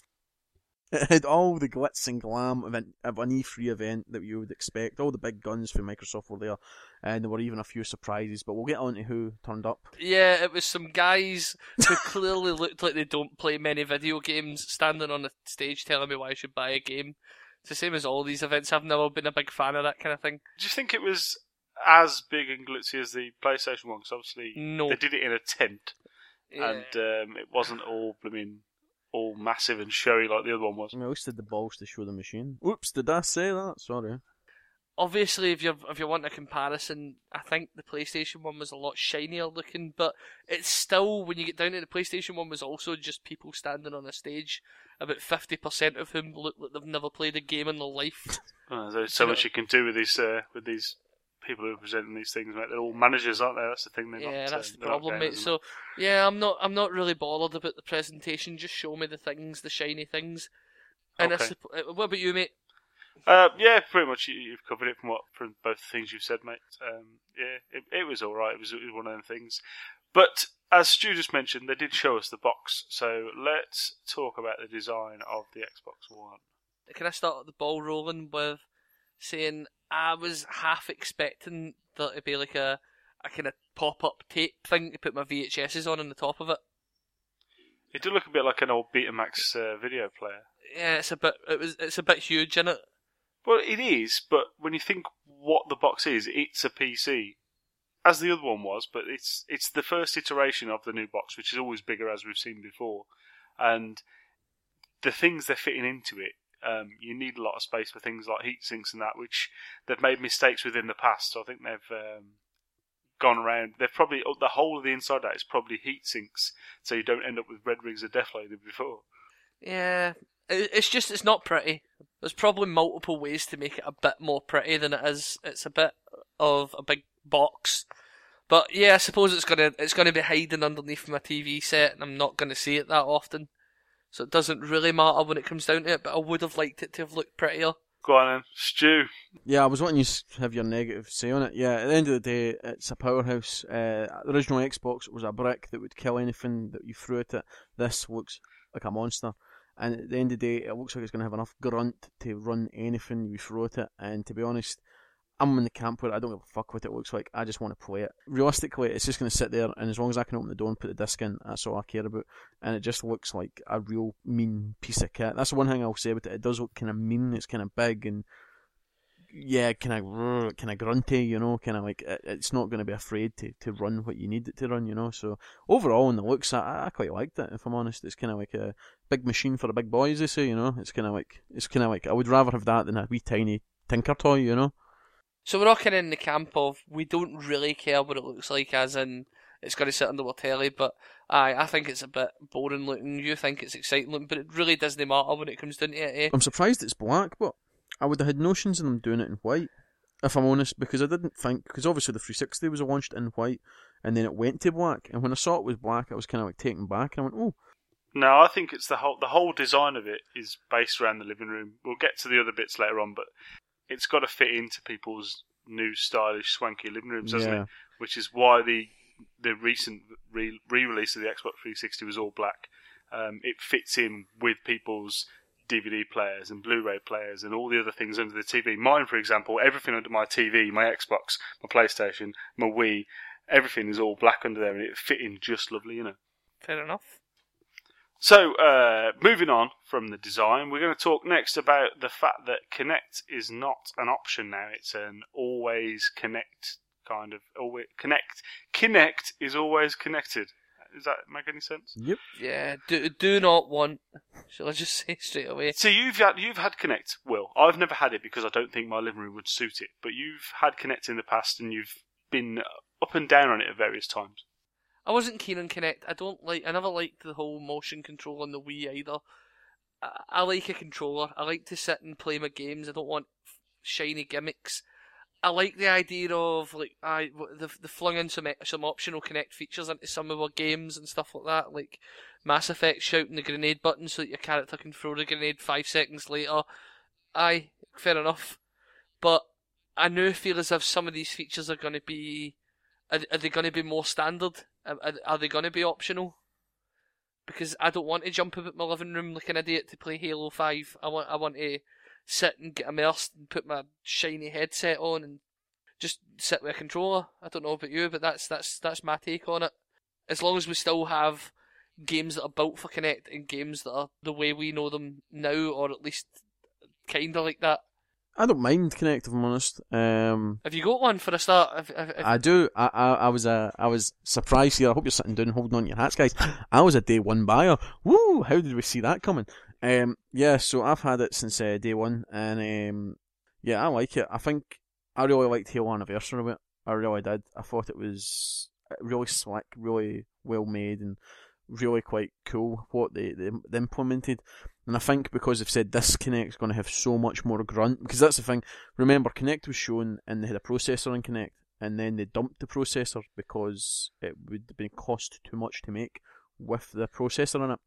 It had all the glitz and glam of an, of an E3 event that you would expect. All the big guns from Microsoft were there, and there were even a few surprises. But we'll get on to who turned up. Yeah, it was some guys who clearly looked like they don't play many video games standing on the stage telling me why I should buy a game. It's the same as all these events. I've never been a big fan of that kind of thing. Do you think it was as big and glitzy as the PlayStation one? Because obviously No. they did it in a tent, Yeah. and um, it wasn't all blooming all massive and showy like the other one was. I mean, at least had the balls to show the machine. Oops, did I say that? Sorry. obviously if you if you want a comparison, I think the PlayStation one was a lot shinier looking, but it's still when you get down to the PlayStation one was also just people standing on a stage. About fifty percent of whom look like they've never played a game in their life. There's so You know- much you can do with these uh, with these people who are presenting these things, mate. They're all managers, aren't they? That's the thing. They're yeah, not, that's uh, the problem, mate. So yeah, I'm not I'm not really bothered about the presentation. Just show me the things, the shiny things. And I Okay. supp- uh, what about you, mate? uh, yeah, pretty much. You, you've covered it from what from both things you've said, mate. Um, yeah, it, it was all right. It was, it was one of them things. But as Stu just mentioned, they did show us the box. So let's talk about the design of the Xbox One. Can I start the ball rolling with saying I was half expecting there to be like a a kind of pop up tape thing to put my VHSs on on the top of it. It did look a bit like an old Betamax uh, video player. Yeah, it's a bit it was it's a bit huge in it. Well, it is, but when you think what the box is, it's a PC, as the other one was. But it's it's the first iteration of the new box, which is always bigger, as we've seen before, and the things they're fitting into it. Um, you need a lot of space for things like heat sinks and that, which they've made mistakes with in the past. So I think they've um, gone around. They've probably oh, the whole of the inside that is probably heat sinks, so you don't end up with red rings of death like before. Yeah, it's just it's not pretty. There's probably multiple ways to make it a bit more pretty than it is. It's a bit of a big box. But yeah, I suppose it's gonna it's gonna be hiding underneath my TV set, and I'm not gonna see it that often. So it doesn't really matter when it comes down to it. But I would have liked it to have looked prettier. Go on then, Stu. Yeah, I was wanting you to have your negative say on it. Yeah, at the end of the day, it's a powerhouse. Uh, the original Xbox was a brick that would kill anything that you threw at it. This looks like a monster. And at the end of the day, it looks like it's going to have enough grunt to run anything you throw at it. And to be honest, I'm in the camp where I don't give a fuck what it looks like. I just want to play it. Realistically, it's just going to sit there, and as long as I can open the door and put the disc in, that's all I care about. And it just looks like a real mean piece of kit. That's the one thing I'll say about it. It does look kind of mean. It's kind of big and yeah, kind of kind of grunty, you know, kind of like it, it's not going to be afraid to, to run what you need it to run, you know. So overall, in the looks, I, I quite liked it. If I'm honest, it's kind of like a big machine for the big boys, they say, you know. It's kind of like it's kind of like I would rather have that than a wee tiny tinker toy, you know. So we're all kind of in the camp of we don't really care what it looks like, as in it's going to sit under our telly. But I, I think it's a bit boring looking. You think it's exciting looking, but it really doesn't matter when it comes down to it. Eh? I'm surprised it's black, but I would have had notions of them doing it in white, if I'm honest, because I didn't think because obviously the 360 was launched in white, and then it went to black, and when I saw it was black, I was kind of like taken back, and I went, oh, No, I think it's the whole the whole design of it is based around the living room. We'll get to the other bits later on, but it's got to fit into people's new stylish, swanky living rooms, doesn't Yeah. it? Which is why the the recent re release of the Xbox 360 was all black. Um, it fits in with people's DVD players and Blu-ray players and all the other things under the TV. Mine, for example, everything under my TV, my Xbox, my PlayStation, my Wii, everything is all black under there, and it fit in just lovely, you know. Fair enough. So, uh, moving on from the design, we're going to talk next about the fact that Kinect is not an option now. It's an always connect kind of always connect. Kinect is always connected. Does that make any sense? yep. Yeah, do do not want. Shall I just say straight away? So you've had you've had Kinect, Will. I've never had it because I don't think my living room would suit it. But you've had Kinect in the past, and you've been up and down on it at various times. I wasn't keen on Kinect. I don't like. I never liked the whole motion control on the Wii either. I, I like a controller. I like to sit and play my games. I don't want shiny gimmicks. I like the idea of like I the the flung in some some optional Kinect features into some of our games and stuff like that, like Mass Effect shouting the grenade button so that your character can throw the grenade five seconds later. Aye, fair enough. But I now feel as if some of these features are going to be are they going to be more standard? Are, are, are they going to be optional? because I don't want to jump about my living room like an idiot to play Halo Five. I want I want to sit and get immersed and put my shiny headset on and just sit with a controller. I don't know about you, but that's that's that's my take on it. As long as we still have games that are built for Kinect and games that are the way we know them now, or at least kind of like that. I don't mind Kinect if I'm honest. Um, Have you got one for a start? Have, have, have- I do. I, I I was uh, I was surprised here. I hope you're sitting down, holding on to your hats, guys. I was a day one buyer. Woo! How did we see that coming? Um, yeah. So I've had it since uh, day one, and um, yeah, I like it. I think I really liked Halo Anniversary of it. I really did. I thought it was really slick, really well made, and really quite cool what they, they, they implemented. And I think because they've said this Kinect's going to have so much more grunt, because that's the thing. Remember, Kinect was shown and they had a processor in Kinect, and then they dumped the processor because it would have been cost too much to make with the processor in it.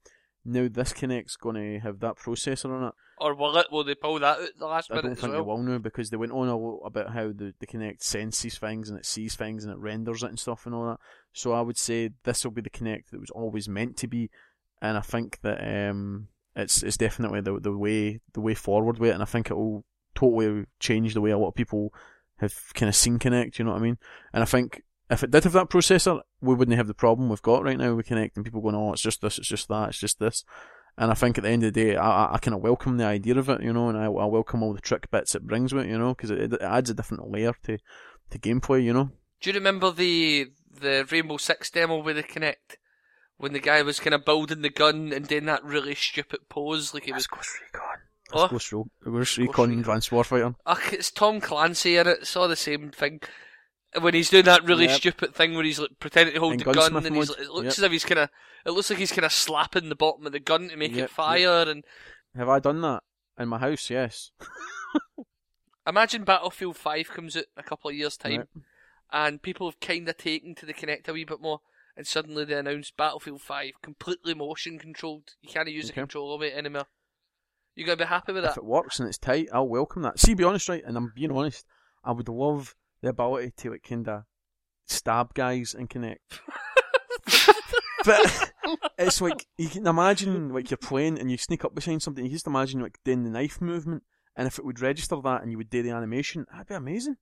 Now this Kinect's going to have that processor on it. or will it? Will they pull that out the last I minute don't as think well? they will now because they went on a lot about how the, the Kinect senses things and it sees things and it renders it and stuff and all that. So I would say this will be the Kinect that was always meant to be, and I think that um, it's it's definitely the the way the way forward with it, and I think it will totally change the way a lot of people have kind of seen Kinect. You know what I mean? And I think if it did have that processor, we wouldn't have the problem we've got right now with Kinect and people going, oh, it's just this, it's just that, it's just this. And I think at the end of the day, I, I, I kind of welcome the idea of it, you know, and I, I welcome all the trick bits it brings with it, you know, because it, it adds a different layer to, to gameplay, you know. Do you remember the the Rainbow Six demo with the Kinect? When the guy was kind of building the gun and doing that really stupid pose, like he was. Ghost Recon. Oh. Ghost, Ro- Ghost Recon Recon. Advanced Warfighter. Ugh, it's Tom Clancy in it. It's all the same thing. When he's doing that really Yep. stupid thing where he's like pretending to hold the gun and he's, it looks Yep. as if he's kind of it looks like he's kind of slapping the bottom of the gun to make Yep, it fire. And Have I done that? In my house, yes. imagine Battlefield Five comes out in a couple of years' time, and people have kind of taken to the Kinect a wee bit more. And suddenly they announce Battlefield 5 completely motion controlled. You can't use Okay. controller with it anymore. You're gonna be happy with that. If it works and it's tight, I'll welcome that. See, be honest, right, and I'm being honest, I would love the ability to like kind of stab guys and Kinect. but it's like you can imagine like you're playing and you sneak up behind something. You just imagine like doing the knife movement, and if it would register that and you would do the animation, that'd be amazing.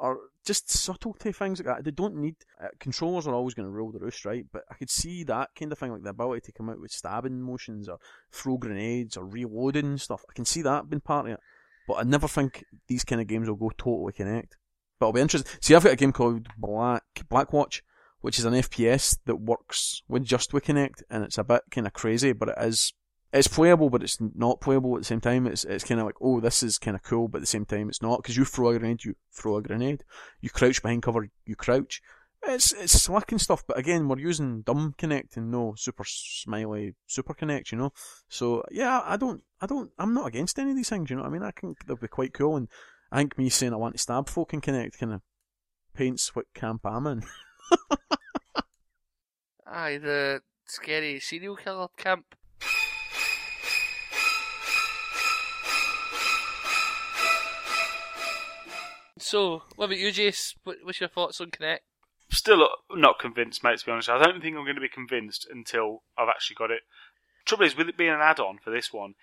Or just subtlety things like that. They don't need uh, controllers are always going to rule the roost, right? But I could see that kind of thing, like the ability to come out with stabbing motions or throw grenades or reloading and stuff. I can see that being part of it. But I never think these kind of games will go totally Kinect. But I'll be interested. See, I've got a game called Black Blackwater, which is an FPS that works with just with Kinect, and it's a bit kind of crazy, but it is it's playable, but it's not playable at the same time. It's it's kind of like, oh, this is kind of cool, but at the same time, it's not because you throw a grenade, you throw a grenade, you crouch behind cover, you crouch. It's it's slick and stuff, but again, we're using dumb Kinect and no super smiley super Kinect, you know. So yeah, I don't, I don't, I'm not against any of these things, you know. I mean, I think they'll be quite cool, and I think me saying I want to stab folk in Kinect kind of paints what camp I'm in. Aye, the scary serial killer camp. So, what about you, Jayce? What's your thoughts on Kinect? Still not convinced, mate. To be honest, I don't think I'm going to be convinced until I've actually got it. Trouble is, with it being an add-on for this one,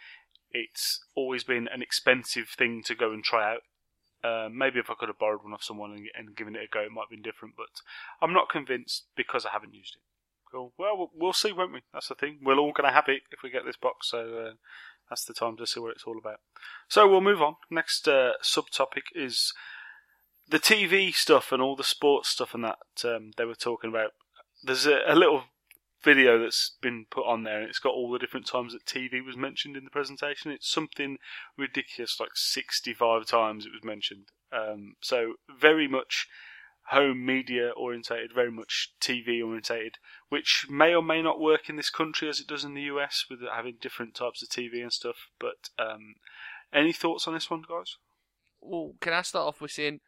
it's always been an expensive thing to go and try out. Uh, maybe if I could have borrowed one off someone and, and given it a go, it might have been different. But I'm not convinced because I haven't used it. Cool. Well, we'll- we'll see, won't we? That's the thing. We're all going to have it if we get this box, so uh, that's the time to see what it's all about. So we'll move on. Next uh, subtopic is the TV stuff and all the sports stuff and that um, they were talking about. There's a, a little video that's been put on there, and it's got all the different times that TV was mentioned in the presentation. It's something ridiculous, like 65 times it was mentioned. Um, so very much home media orientated, very much TV orientated, which may or may not work in this country as it does in the US with having different types of TV and stuff. But um, any thoughts on this one, guys? Well, can I start off with saying,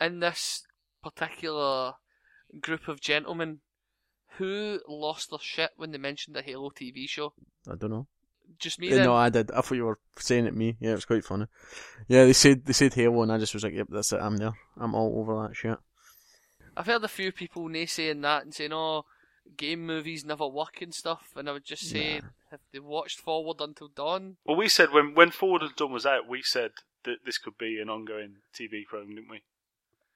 in this particular group of gentlemen, who lost their shit when they mentioned the Halo TV show? I don't know. Just me uh, then? no, I did. I thought you were saying it me. Yeah, it was quite funny. Yeah, they said they said Halo, and I just was like, "Yep, that's it. I'm there. I'm all over that shit." I've heard a few people nay saying that and saying, "Oh, game movies never work and stuff. And I would just say, Nah. if they watched Forward Unto Dawn, Well, we said when when Forward Unto Dawn was out, we said that this could be an ongoing TV program, didn't we?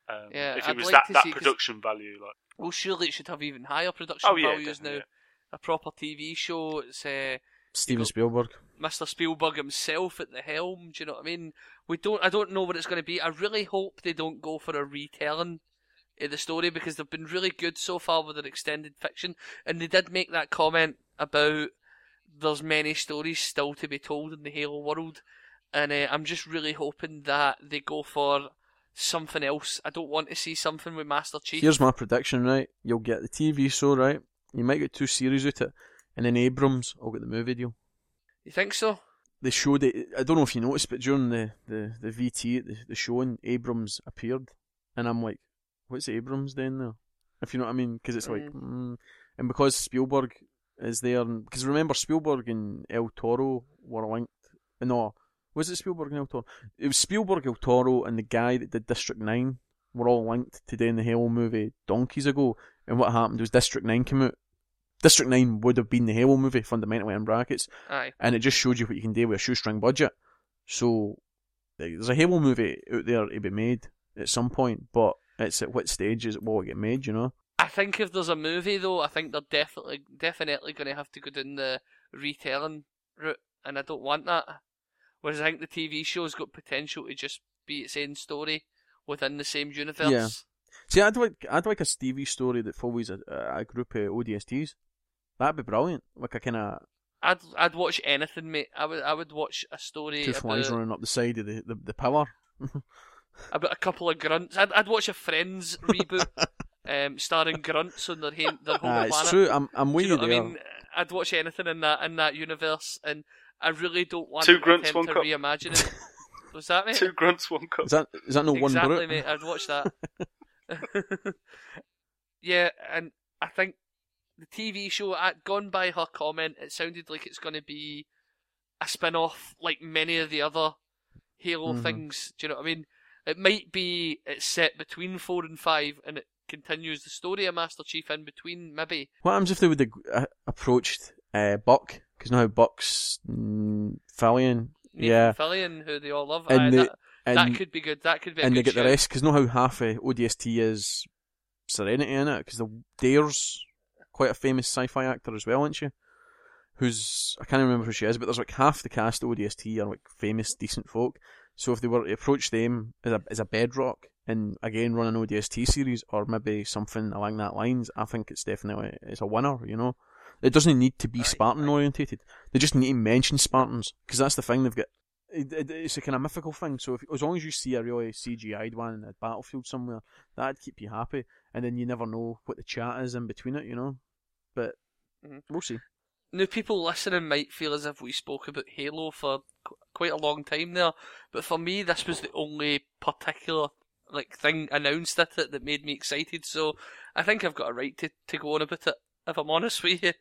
Um, Yeah, if it I'd was like that, to that see- production value, like well, surely it should have even higher production oh yeah, values now. definitely, A proper TV show. It's uh, Steven Spielberg. Mr. Spielberg himself at the helm. Do you know what I mean? We don't. I don't know what it's going to be. I really hope they don't go for a retelling of the story because they've been really good so far with their extended fiction, and they did make that comment about there's many stories still to be told in the Halo world, and uh, I'm just really hoping that they go for something else. I don't want to see something with Master Chief. Here's my prediction, right? You'll get the TV show, right? You might get two series out it, and then Abrams will get the movie deal. you think so? They showed it. I don't know if you noticed, but during the the, the VT, the, the showing, Abrams appeared, and I'm like, what's Abrams doing there? If you know what I mean, because it's like, Mm. mm. and because Spielberg is there, because remember Spielberg and El Toro were linked. No, was it Spielberg and El Toro? It was Spielberg, El Toro, and the guy that did District Nine were all linked to doing the Halo movie donkeys ago. And what happened was District Nine came out. District Nine would have been the Halo movie fundamentally in brackets, Aye. and it just showed you what you can do with a shoestring budget. So eh, there's a Halo movie out there to be made at some point, but it's at what stage is it will it get made? You know? I think if there's a movie though, I think they're definitely definitely going to have to go down the retelling route, and I don't want that. Whereas I think the TV show's got potential to just be its own story within the same universe. Yeah. See, I'd like I'd like a Stevie story that follows a, a group of ODSTs. That'd be brilliant. Like a kind of I'd I'd watch anything, mate. I would I would watch a story two flies running up the side of the the, the power. about a couple of grunts. I'd I'd watch a Friends reboot, um, starring grunts on their home, their home Ah, it's planet. true. I'm I'm with you you know. I mean? I'd watch anything in that in that universe, and I really don't want Two to grunts, attempt one to cup. reimagine it. Was that mate? two grunts, one cup. Is that is that no one exactly, mate. I'd watch that. yeah, and I think the TV show, at gone by her comment, it sounded like it's going to be a spin-off, like many of the other Halo Mhm. things. Do you know what I mean? It might be it's set between four and five, and it continues the story of Master Chief in between, maybe. What happens if they would have uh, approached uh, Buck? Because now Buck's mm, Fallion, yeah, Fillion, who they all love. And Aye, they- that, and that could be good. That could be a and they good get the rest because know how half of ODST is Serenity in it because the Dare's quite a famous sci-fi actor as well, isn't she? Who's I can't remember who she is, but there's like half the cast of ODST are like famous, decent folk. So if they were to approach them as a as a bedrock and again run an ODST series or maybe something along that lines, I think it's definitely it's a winner. You know, it doesn't need to be Aye, Spartan orientated. They just need to mention Spartans because that's the thing they've got. It, it, it's a kind of mythical thing. So if, as long as you see a really CGI'd one in a battlefield somewhere, that'd keep you happy. And then you never know what the chat is in between it. You know, but Mhm. we'll see. Now, people listening might feel as if we spoke about Halo for qu- quite a long time there, but for me, this was the only particular like thing announced at it that made me excited. So I think I've got a right to, to go on about it, if I'm honest with you.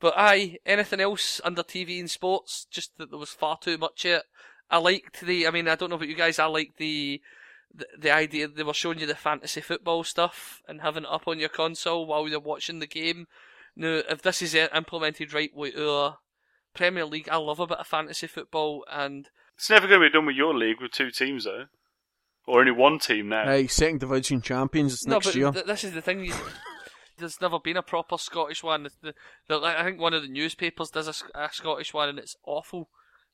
But aye, anything else under TV and sports? Just that there was far too much of it. I liked the. I mean, I don't know about you guys. I liked the. The, the idea they were showing you the fantasy football stuff and having it up on your console while you're watching the game. Now, if this is uh, implemented right with our Premier League, I love a bit of fantasy football, and It's never going to be done with your league with two teams though, or only one team now. Hey, second division champions no, next but year. th- this is the thing. You, there's never been a proper Scottish one. The, the, like, I think one of the newspapers does a, a Scottish one, and it's awful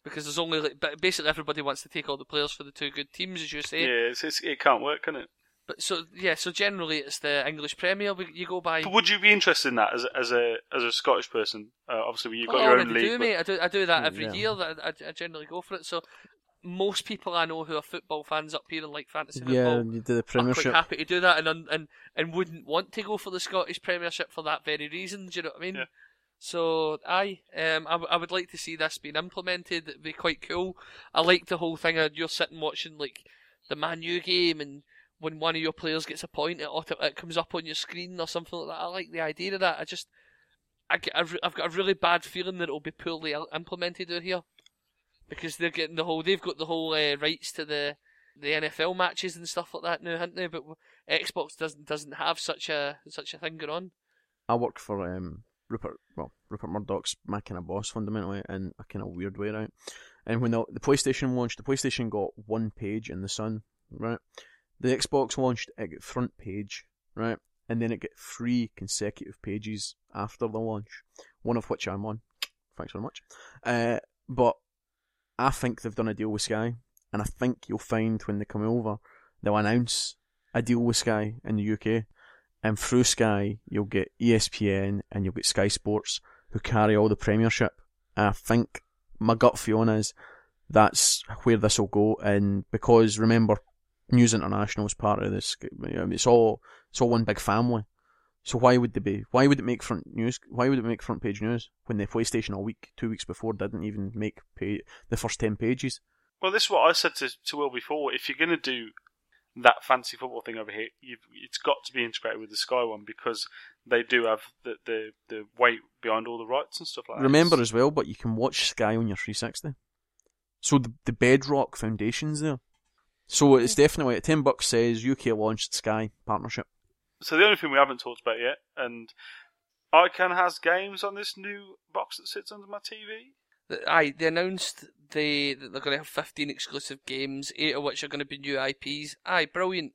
because there's only like basically everybody wants to take all the players for the two good teams, as you say. yeah, it's, it's, it can't work, can it? But so yeah, so generally it's the English Premier you go by. But would you be interested in that as a, as a as a Scottish person? Uh, obviously, you've got I your already own league. do, but- mate. I do, I do that Mm, every yeah. year. That I, I generally go for it. So most people I know who are football fans up here and like fantasy Yeah, football you do the Premiership. Are quite Premiership. happy to do that and and and wouldn't want to go for the Scottish Premiership for that very reason. Do you know what I mean? Yeah. So, aye, um, I, w- I would like to see this being implemented. It'd be quite cool. I like the whole thing of you're sitting watching like the Man U game, and when one of your players gets a point, it, auto- it comes up on your screen or something like that. I like the idea of that. I just, I get, I've, I've got a really bad feeling that it'll be poorly implemented out here because they're getting the whole, they've got the whole uh, rights to the the NFL matches and stuff like that now, haven't they? But Xbox doesn't doesn't have such a such a thing going on. I work for um, Rupert. Well, Rupert Murdoch's my kind of boss fundamentally, in a kind of weird way, right? And when the, the PlayStation launched, the PlayStation got one page in the Sun, right? The Xbox launched, it got front page, right? And then it got three consecutive pages after the launch, one of which I'm on. Thanks very much. Uh, but I think they've done a deal with Sky, and I think you'll find when they come over, they'll announce a deal with Sky in the UK, and through Sky you'll get ESPN and you'll get Sky Sports who carry all the Premiership. I think my gut feeling is that's where this will go, and because remember, News International is part of this. It's all it's all one big family. So why would they be? Why would it make front news? Why would it make front page news when the PlayStation a week, two weeks before didn't even make pay, the first ten pages? Well, this is what I said to, to Will before. If you're going to do that fancy football thing over here, you've, it's got to be integrated with the Sky one because they do have the, the, the weight behind all the rights and stuff like that. Remember as well, but you can watch Sky on your 360. So the, the bedrock foundation's there. So it's definitely at ten bucks says UK launched Sky partnership. So the only thing we haven't talked about yet, and ICANN has games on this new box that sits under my TV. The- Aye, they announced they that they're going to have 15 exclusive games, eight of which are going to be new IPs. Aye, brilliant.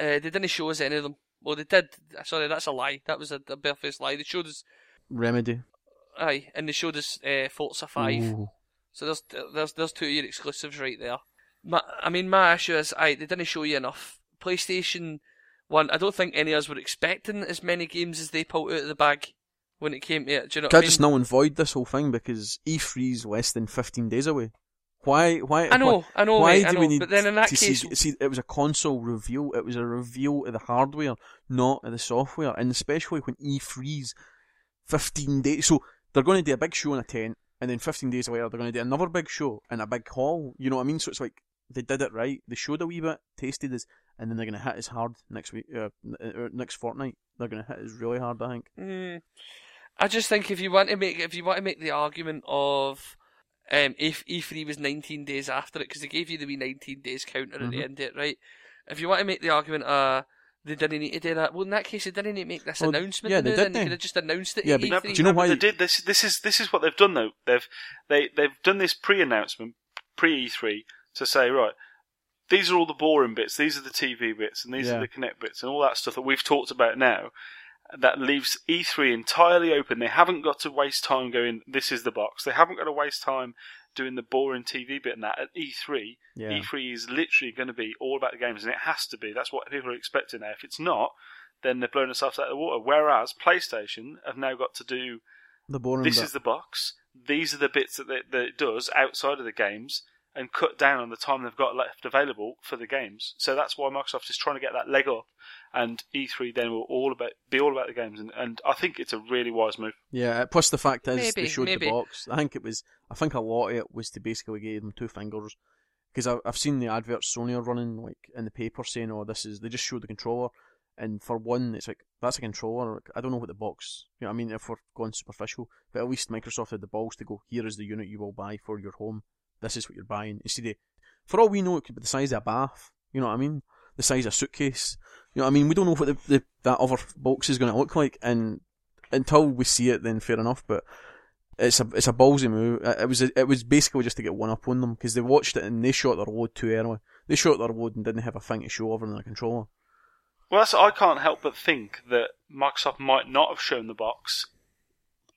Uh, they didn't show us any of them. Well, they did. Sorry, that's a lie. That was a, a barefaced lie. They showed us. Remedy. Aye, and they showed us uh, Forza 5. Ooh. So there's there's there's two year exclusives right there. My, I mean, my issue is, aye, they didn't show you enough. PlayStation One, I don't think any of us were expecting as many games as they pulled out of the bag when it came to it. Do you know Can what I I mean? just null and void this whole thing because E3's less than fifteen days away. Why? Why? I know, I know, Why do I know. we need but then in that to case, see, see? It was a console reveal. It was a reveal of the hardware, not of the software, and especially when E3's fifteen days. So they're going to do a big show in a tent, and then fifteen days later they're going to do another big show in a big hall. You know what I mean? So it's like they did it right. They showed a wee bit, tasted us, and then they're going to hit us hard next week, uh, uh, next fortnight. They're going to hit us really hard. I think. Mm, I just think if you want to make if you want to make the argument of um, if E3 was 19 days after it because they gave you the wee 19 days counter at the Mhm. end of it, right? If you want to make the argument, uh, they didn't need to do that. Well, in that case, they didn't need to make this Well, announcement. yeah, didn't they they? did, They could have just announced it. Yeah, at but E3. do you know why- They did this. This is this is what they've done though. They've they they've done this pre-announcement, pre E3 to say right. These are all the boring bits. These are the TV bits, and these Yeah. are the Kinect bits, and all that stuff that we've talked about now. That leaves E3 entirely open. They haven't got to waste time going. This is the box. They haven't got to waste time doing the boring TV bit and that at E3. Yeah. E3 is literally going to be all about the games, and it has to be. That's what people are expecting now. If it's not, then they're blowing themselves out of the water. Whereas PlayStation have now got to do The boring this bit. is the box. These are the bits that, they, that it does outside of the games, and cut down on the time they've got left available for the games. So that's why Microsoft is trying to get that leg up, and E3 then will all about be all about the games, and, and I think it's a really wise move. Yeah, uh, plus the fact is they showed maybe. the box. I think it was. I think a lot of it was to basically give them two fingers, because I've seen the adverts Sony are running like in the paper saying, "Oh, this is." They just showed the controller, and for one, it's like that's a controller. Like, I don't know what the box. You know, what I mean, if we're going superficial, but at least Microsoft had the balls to go. Here is the unit you will buy for your home. This is what you're buying. Instead of, for all we know, it could be the size of a bath. You know what I mean? The size of a suitcase. You know what I mean? We don't know what the, the that other box is going to look like, and until we see it, then fair enough. But it's a it's a ballsy move. It was it was basically just to get one up on them because they watched it and they shot their load too early. They shot their load and didn't have a thing to show other than a controller. Well, that's, I can't help but think that Microsoft might not have shown the box,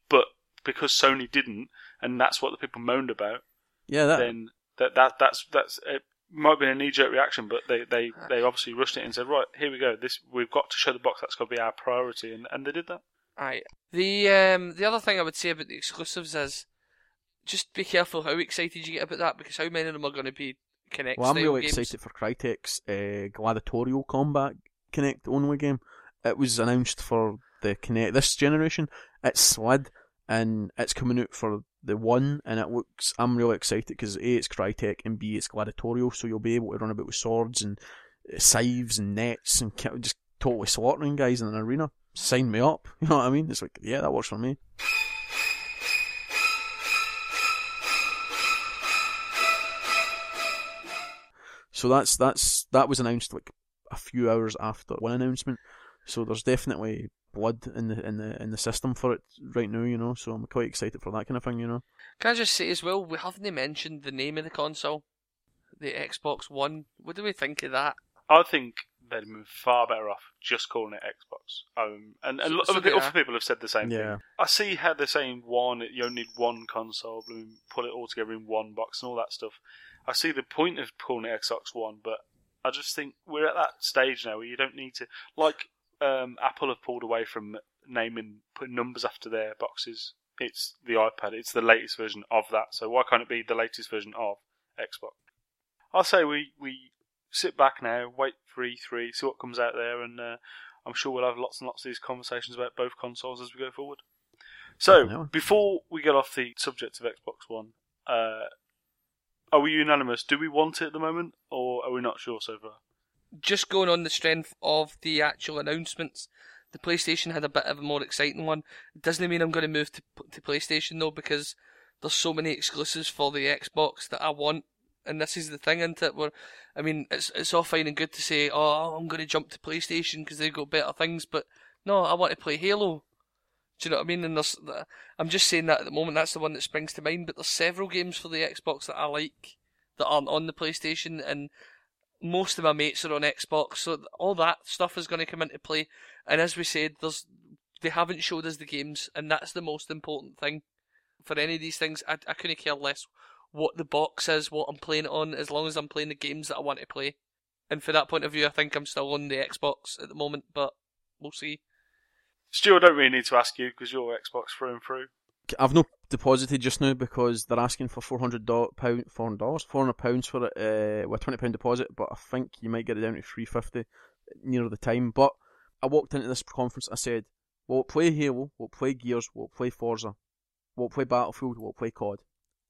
but because Sony didn't, and that's what the people moaned about, Yeah, that then that that that's that's it might have been a knee jerk reaction, but they, they, they obviously rushed it and said, right, here we go. This we've got to show the box. That's got to be our priority, and, and they did that. Aye. The um the other thing I would say about the exclusives is just be careful how excited you get about that because how many of them are going to be Kinect Well, I'm really games. excited for Crytek's uh, Gladiatorial Combat Kinect only game. It was announced for the Kinect this generation. It's slid and it's coming out for the one, and it looks. I'm really excited because a it's Crytek and b it's Gladiatorial, so you'll be able to run about with swords and uh, scythes and nets and just totally slaughtering guys in an arena. Sign me up. You know what I mean? It's like yeah, that works for me. So that's that's that was announced like a few hours after one announcement. So there's definitely blood in the in the in the system for it right now, you know. So I'm quite excited for that kind of thing, you know. Can I just say as well, we haven't mentioned the name of the console, the Xbox One. What do we think of that? I think they'd be far better off just calling it Xbox. Um, and and So- lo- so other, they other people have said the same Yeah. thing. I see how they're saying one, you only need one console, blooming put it all together in one box and all that stuff. I see the point of calling it Xbox One, but I just think we're at that stage now where you don't need to like um, Apple have pulled away from naming putting numbers after their boxes. It's the iPad. It's the latest version of that. So why can't it be the latest version of Xbox? I'll say we we sit back now, wait for E3, see what comes out there, and uh, I'm sure we'll have lots and lots of these conversations about both consoles as we go forward. So, before we get off the subject of Xbox One, uh, are we unanimous? Do we want it at the moment, or are we not sure so far? Just going on the strength of the actual announcements, the PlayStation had a bit of a more exciting one. It doesn't mean I'm going to move to to PlayStation though, because there's so many exclusives for the Xbox that I want, and this is the thing, isn't it? Where, I mean, it's it's all fine and good to say, oh, I'm going to jump to PlayStation because they've got better things, but no, I want to play Halo. Do you know what I mean? And there's, I'm just saying that at the moment. That's the one that springs to mind. But there's several games for the Xbox that I like that aren't on the PlayStation, and most of my mates are on Xbox, so all that stuff is going to come into play. And as we said, there's they haven't showed us the games, and that's the most important thing for any of these things. I I couldn't care less what the box is, what I'm playing it on, as long as I'm playing the games that I want to play. And for that point of view, I think I'm still on the Xbox at the moment, but we'll see. Stu, I don't really need to ask you because you're Xbox through and through. I've no deposited just now because they're asking for four hundred pound, four hundred dollars, four hundred pounds for it uh, with a twenty pound deposit. But I think you might get it down to three fifty near the time. But I walked into this conference. I said, "We'll play Halo, we'll play Gears, we'll play Forza, we'll play Battlefield, we'll play COD."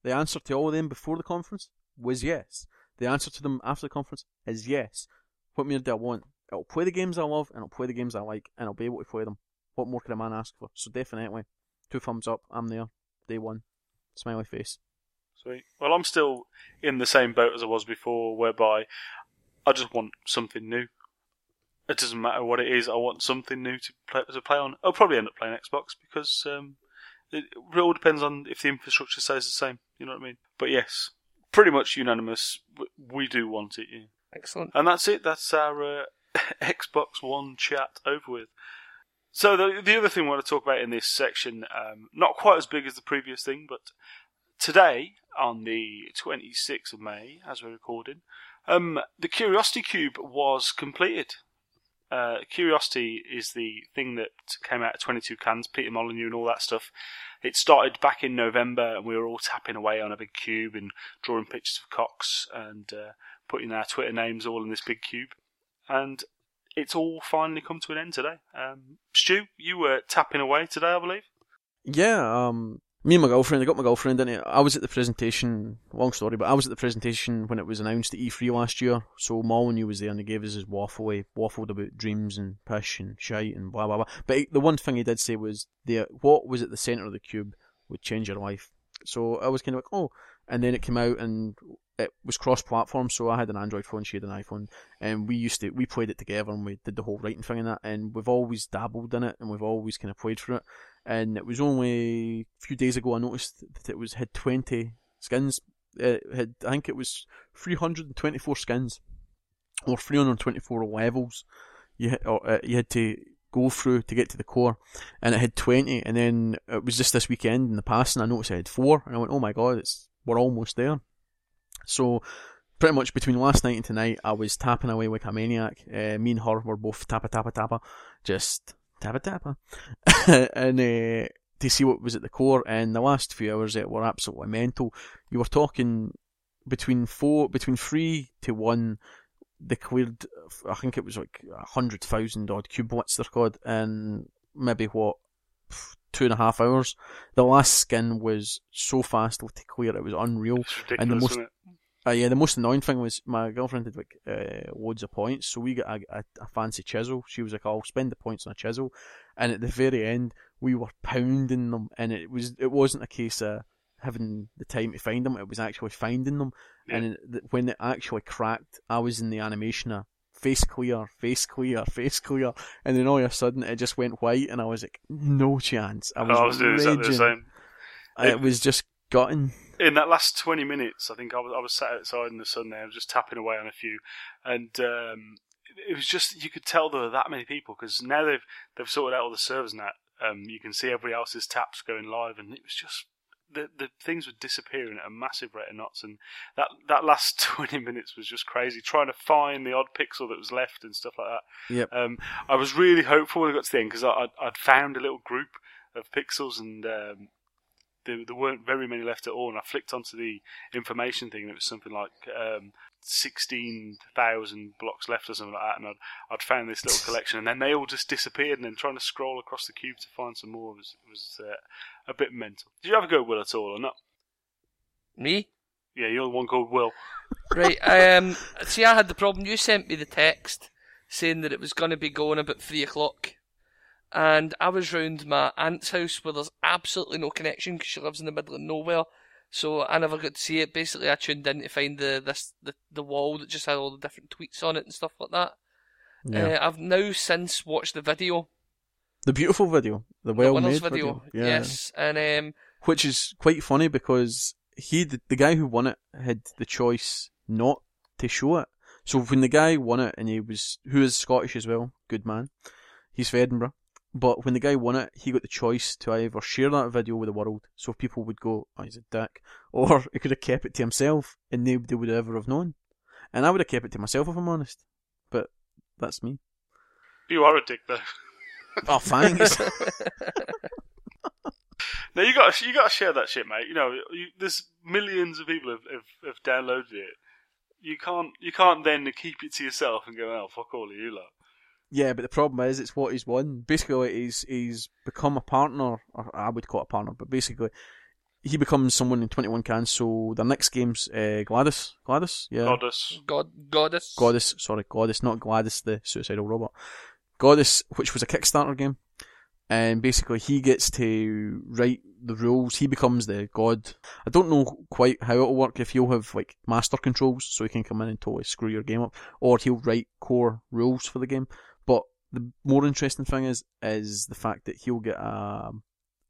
The answer to all of them before the conference was yes. The answer to them after the conference is yes. What more do I want? I'll play the games I love and I'll play the games I like and I'll be able to play them. What more can a man ask for? So definitely, two thumbs up. I'm there. Day one. Smiley face. Sweet. Well, I'm still in the same boat as I was before, whereby I just want something new. It doesn't matter what it is. I want something new to play to play on. I'll probably end up playing Xbox because um, it, it all depends on if the infrastructure stays the same. You know what I mean? But yes, pretty much unanimous. We do want it, yeah. Excellent. And that's it. That's our uh, Xbox One chat over with. So the the other thing we want to talk about in this section, um, not quite as big as the previous thing, but today on the 26th of May, as we're recording, um, the Curiosity Cube was completed. Uh, Curiosity is the thing that came out of 22cans, Peter Molyneux and all that stuff. It started back in November, and we were all tapping away on a big cube and drawing pictures of cocks and uh, putting our Twitter names all in this big cube. And it's all finally come to an end today. Um, Stu, you were tapping away today, I believe. Yeah, um, me and my girlfriend, I got my girlfriend in it. I was at the presentation, long story, but I was at the presentation when it was announced at E3 last year. So Molyneux was there and he gave us his waffle. He waffled about dreams and pish and shite and blah blah blah. But he, the one thing he did say was the what was at the centre of the cube would change your life. So I was kind of like, oh, and then it came out and it was cross-platform. So I had an Android phone, she had an iPhone, and we used to we played it together and we did the whole writing thing and that. And we've always dabbled in it and we've always kind of played through it and it was only a few days ago I noticed that it was had 20 skins. It had I think it was 324 skins or 324 levels. You had, or, uh, you had to go through to get to the core, and it had 20. And then it was just this weekend in the past, and I noticed it had four, and I went, "Oh my god, it's we're almost there." So. Pretty much between last night and tonight, I was tapping away like a maniac. Uh, me and her were both tappa tappa tappa, just tappa tappa, and uh, to see what was at the core. And the last few hours it were absolutely mental. You were talking between four, between three to one. They cleared, I think it was like a hundred thousand odd cube cubelets they're called, in maybe what two and a half hours. The last skin was so fast to clear, it was unreal. It's ridiculous, And the most-? Uh, yeah, the most annoying thing was my girlfriend had like uh, loads of points, so we got a, a, a fancy chisel. She was like, "I'll spend the points on a chisel," and at the very end, we were pounding them, and it was it wasn't a case of having the time to find them; it was actually finding them. Yeah. And when it actually cracked, I was in the animation of face clear, face clear, face clear, and then all of a sudden it just went white, and I was like, no chance. I was, I was doing exactly the same. It was just gutting. in that last 20 minutes, I think I was, I was sat outside in the sun there, I was just tapping away on a few, and um, it was just you could tell there were that many people because now they've they've sorted out all the servers and that. Um, you can see everybody else's taps going live, and it was just the the things were disappearing at a massive rate of knots, and that that last 20 minutes was just crazy. Trying to find the odd pixel that was left and stuff like that. Yep. Um, I was really hopeful when I got to the end because I'd, I'd found a little group of pixels and um, there, there weren't very many left at all. And I flicked onto the information thing and it was something like um, 16,000 blocks left or something like that. And I'd, I'd found this little collection and then they all just disappeared. And then trying to scroll across the cube to find some more was, was uh, a bit mental. Did you ever go with Will at all or not? Me? Yeah, you're the one called Will. Right. Um. See, I had the problem. You sent me the text saying that it was going to be going about three o'clock, and I was round my aunt's house where there's absolutely no connection because she lives in the middle of nowhere. So I never got to see it. Basically, I tuned in to find the this the, the wall that just had all the different tweets on it and stuff like that. Yeah. Uh, I've now since watched the video, the beautiful video, the the well winners made video. Yeah. Yes, and um, Which is quite funny because he, the, the guy who won it, had the choice not to show it. So when the guy won it, and he was, who is Scottish as well, good man, he's from Edinburgh. But when the guy won it, he got the choice to either share that video with the world, so people would go, oh, he's a dick, or he could have kept it to himself, and nobody would ever have known. And I would have kept it to myself if I'm honest. But that's me. You are a dick though. Oh, thanks. now you got you got to share that shit, mate. You know, you, there's millions of people have, have, have downloaded it. You can't you can't then keep it to yourself and go, oh fuck all of you lot. Yeah, but the problem is, it's what he's won. Basically, he's he's become a partner, or I would call it a partner, but basically, he becomes someone in Twenty One Cans. So the next game's uh, Gladys, Gladys, yeah, Godus. God Godus. Godus, sorry, Godus, not GLaDOS, the suicidal robot. Godus, which was a Kickstarter game, and basically he gets to write the rules. He becomes the god. I don't know quite how it'll work if he'll have like master controls, so he can come in and totally screw your game up, or he'll write core rules for the game. The more interesting thing is, is the fact that he'll get a,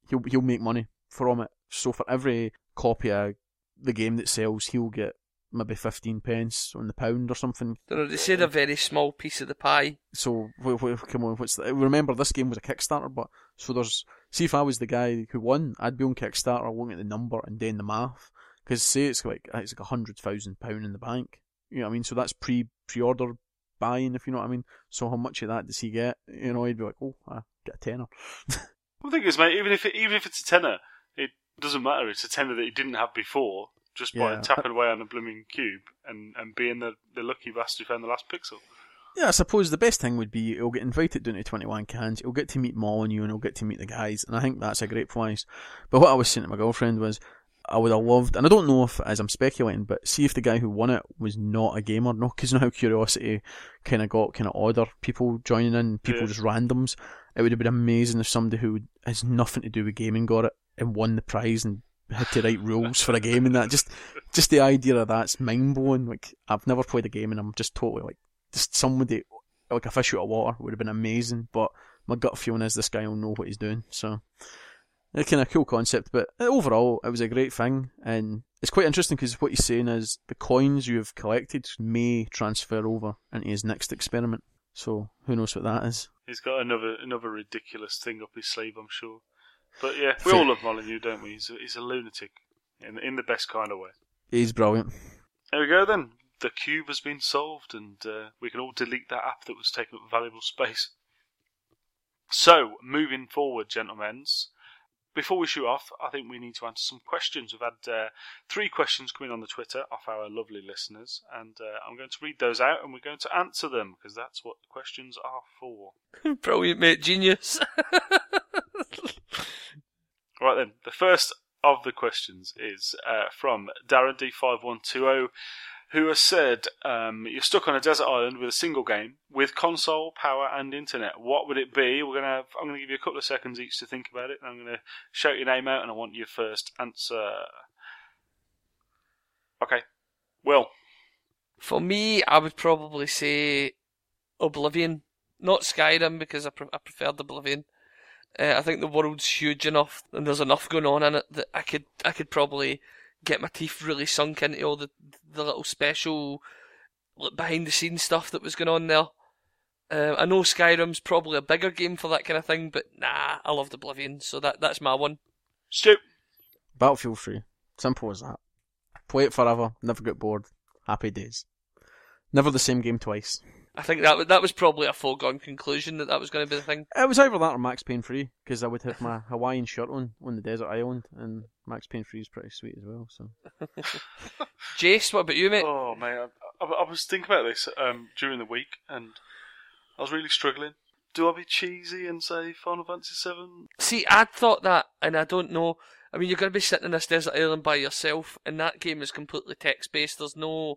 he'll he'll make money from it. So for every copy of the game that sells, he'll get maybe fifteen pence on the pound or something. They said a very small piece of the pie. So come on, what's the, remember this game was a Kickstarter, but so there's see if I was the guy who won, I'd be on Kickstarter looking at the number and then the math because say it's like it's like a hundred thousand pound in the bank, you know what I mean? So that's pre pre order buying, if you know what I mean. So how much of that does he get? You know, he'd be like, oh, I get a tenner. I think is, mate, even if it, even if it's a tenner, it doesn't matter. It's a tenner that he didn't have before, just by Yeah. tapping away on a blooming cube and, and being the, the lucky bastard who found the last pixel. Yeah, I suppose the best thing would be he'll get invited down to 21 cans, he'll get to meet Molyneux and you and he'll get to meet the guys, and I think that's a great prize. But what I was saying to my girlfriend was, I would have loved, and I don't know if, as I'm speculating, but see if the guy who won it was not a gamer, no, because you know how curiosity kind of got kind of odder, people joining in, people Yeah. just randoms. It would have been amazing if somebody who has nothing to do with gaming got it and won the prize and had to write rules for a game and that. Just, just the idea of that's mind blowing. Like I've never played a game and I'm just totally like, just somebody like a fish out of water would have been amazing. But my gut feeling is this guy will know what he's doing. So a kind of cool concept, but overall it was a great thing, and it's quite interesting because what he's saying is the coins you have collected may transfer over into his next experiment. So who knows what that is? He's got another another ridiculous thing up his sleeve, I'm sure. But yeah, we all love Molyneux, don't we? He's a, he's a lunatic in in the best kind of way. He's brilliant. There we go then. The cube has been solved, and uh, we can all delete that app that was taking up valuable space. So, moving forward, gentlemen, before we shoot off, I think we need to answer some questions. We've had uh, three questions coming on the Twitter off our lovely listeners, and uh, I'm going to read those out, and we're going to answer them because that's what the questions are for. Brilliant, mate. Genius. Right then, the first of the questions is uh, from Darren D5120, who has said, um, "You're stuck on a desert island with a single game with console, power, and internet. What would it be?" We're gonna. Have, I'm gonna give you a couple of seconds each to think about it, and I'm gonna shout your name out, and I want your first answer. Okay, Will. For me, I would probably say Oblivion, not Skyrim because I, pre- I preferred Oblivion. Uh, I think the world's huge enough and there's enough going on in it that I could I could probably get my teeth really sunk into all the the little special behind the scenes stuff that was going on there. Uh, I know Skyrim's probably a bigger game for that kind of thing, but nah, I loved Oblivion, so that that's my one. Stu. Battlefield 3. Simple as that. Play it forever, never get bored. Happy days. Never the same game twice. I think that that was probably a foregone conclusion that that was going to be the thing. It was either that or Max Payne 3, because I would have my Hawaiian shirt on on the desert island, and Max Payne 3 is pretty sweet as well, so. Jayce, what about you, mate? Oh man, I, I, I was thinking about this um, during the week, and I was really struggling. Do I be cheesy and say Final Fantasy Seven? See, I'd thought that, and I don't know. I mean, you're going to be sitting in this desert island by yourself, and that game is completely text based. There's no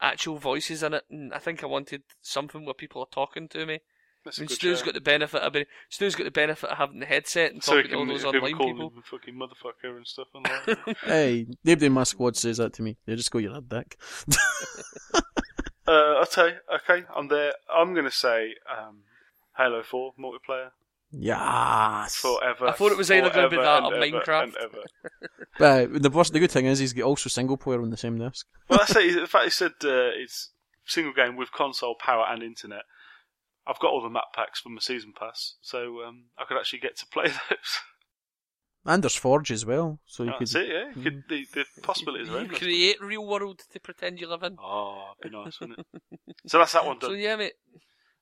actual voices in it, and I think I wanted something where people are talking to me. That's I a mean, good Stu's shout. got the benefit of being, Stu's got the benefit of having the headset and so he talking to all those online people. him fucking motherfucker and stuff. And that. hey, nobody in my squad says that to me. They just go, you're a dick. uh, I'll tell you. Okay, I'm there. I'm gonna say um, Halo Four multiplayer Yes! forever. I thought it was either gonna be that or Minecraft. But the, worst, the good thing is he's got also single player on the same disc. Well, that's it. The fact he said uh, it's single game with console power and internet. I've got all the map packs from the season pass, so um, I could actually get to play those. And there's Forge as well, so you That's could. it, yeah. You could, the, the possibilities are You endless. create real world to pretend you live in. Oh, it'd be nice, wouldn't it? So that's that one done. So yeah, mate.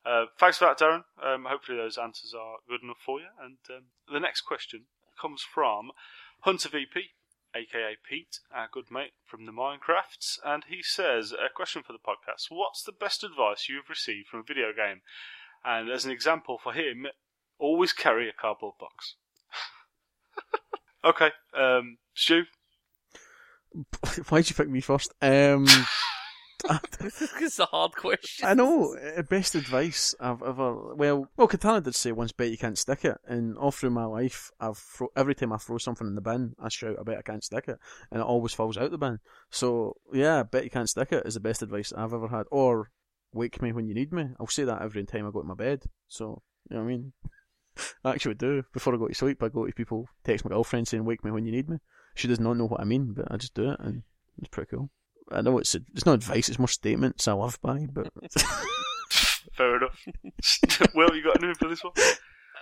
Uh, thanks for that, Darren. Um, hopefully those answers are good enough for you. And um, the next question comes from Hunter VP, aka Pete, our good mate from the Minecrafts, and he says, "A question for the podcast: What's the best advice you have received from a video game?" And as an example for him, always carry a cardboard box. okay, um, Stu. Why'd you pick me first? Um, This is a hard question. I know. uh, Best advice I've ever. Well, well, Cortana did say once, "Bet you can't stick it," and all through my life, I've throw, every time I throw something in the bin, I shout, "I bet I can't stick it," and it always falls out the bin. So yeah, "Bet you can't stick it is the best advice I've ever had. Or wake me when you need me. I'll say that every time I go to my bed. So you know what I mean. I actually do. Before I go to sleep, I go to people, text my girlfriend saying, "Wake me when you need me." She does not know what I mean, but I just do it, and it's pretty cool. I know it's it's not advice; it's more statements I live by. But Fair enough. Will, you got anything for this one?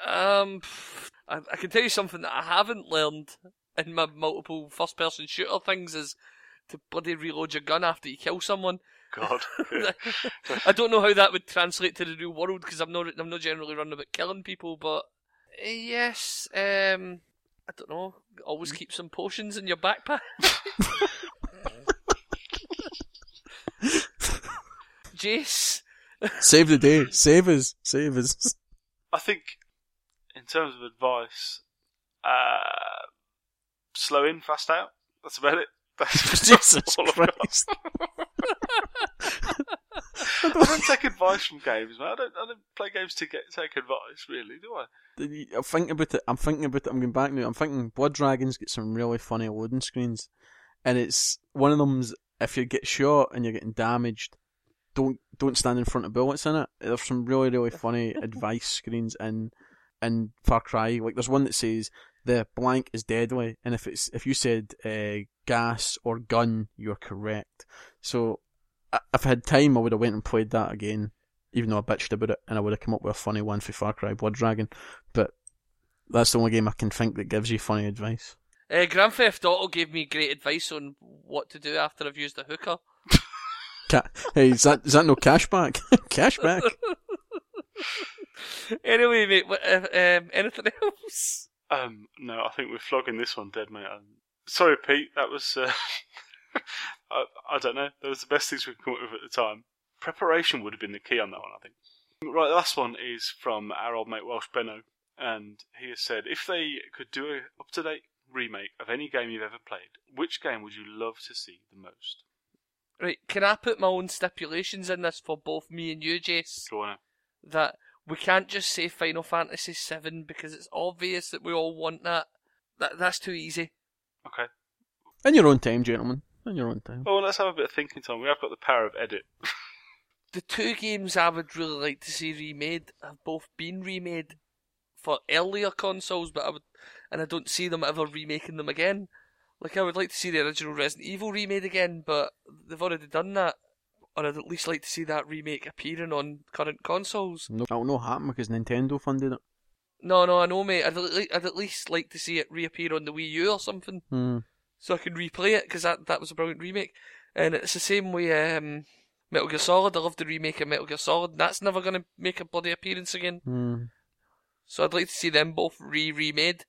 Um, I, I can tell you something that I haven't learned in my multiple first-person shooter things is to bloody reload your gun after you kill someone. God. I don't know how that would translate to the real world because I'm not I'm not generally running about killing people, but uh, yes, um, I don't know. Always keep some potions in your backpack. Jayce, save the day, save us, save us. I think, in terms of advice, uh, slow in, fast out. That's about it. That's Jesus all I've got. Christ! I don't take advice from games, man. I don't. I don't play games to get take advice, really, do I? I'm thinking about it. I'm thinking about it. I'm going back now. I'm thinking Blood Dragons get some really funny loading screens, and it's one of them's if you get shot and you're getting damaged, don't don't stand in front of bullets in it. There's some really really funny advice screens in in Far Cry. Like there's one that says the blank is deadly, and if it's if you said uh, gas or gun, you're correct. So I- if I had time, I would have went and played that again, even though I bitched about it, and I would have come up with a funny one for Far Cry Blood Dragon. But that's the only game I can think that gives you funny advice. uh, Grand Theft Auto gave me great advice on what to do after I've used a hooker. Ca- hey, is that is that no cashback? cashback. anyway, mate, what, uh, um, anything else? Um, no, I think we're flogging this one dead, mate. Um, sorry, Pete. That was. Uh, I, I don't know. That was the best things we could come up with at the time. Preparation would have been the key on that one, I think. Right, the last one is from our old mate Welsh Benno, and he has said if they could do a up to date remake of any game you've ever played, which game would you love to see the most? Right, can I put my own stipulations in this for both me and you, Jayce? Go on. That we can't just say Final Fantasy VII because it's obvious that we all want that. That that's too easy. Okay. In your own time, gentlemen. In your own time. Well, let's have a bit of thinking time. We have got the power of edit. the two games I would really like to see remade have both been remade for earlier consoles, but I would, and I don't see them ever remaking them again. Like I would like to see the original Resident Evil remade again, but they've already done that. Or I'd at least like to see that remake appearing on current consoles. No, that'll not happen because Nintendo funded it. No, no, I know, mate. I'd, I'd at least like to see it reappear on the Wii U or something, Hmm. so I can replay it because that that was a brilliant remake. And it's the same way um, Metal Gear Solid. I love the remake of Metal Gear Solid. That's never going to make a bloody appearance again. Hmm. So I'd like to see them both re-remade.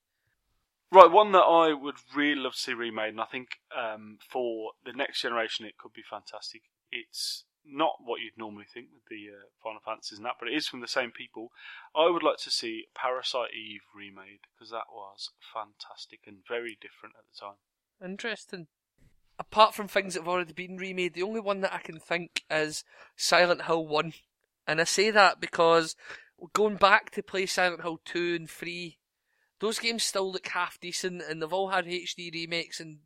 Right, one that I would really love to see remade, and I think um, for the next generation it could be fantastic. It's not what you'd normally think with the uh, Final Fantasies and that, but it is from the same people. I would like to see Parasite Eve remade because that was fantastic and very different at the time. Interesting. Apart from things that have already been remade, the only one that I can think is Silent Hill 1. And I say that because going back to play Silent Hill 2 and 3, those games still look half decent and they've all had HD remakes and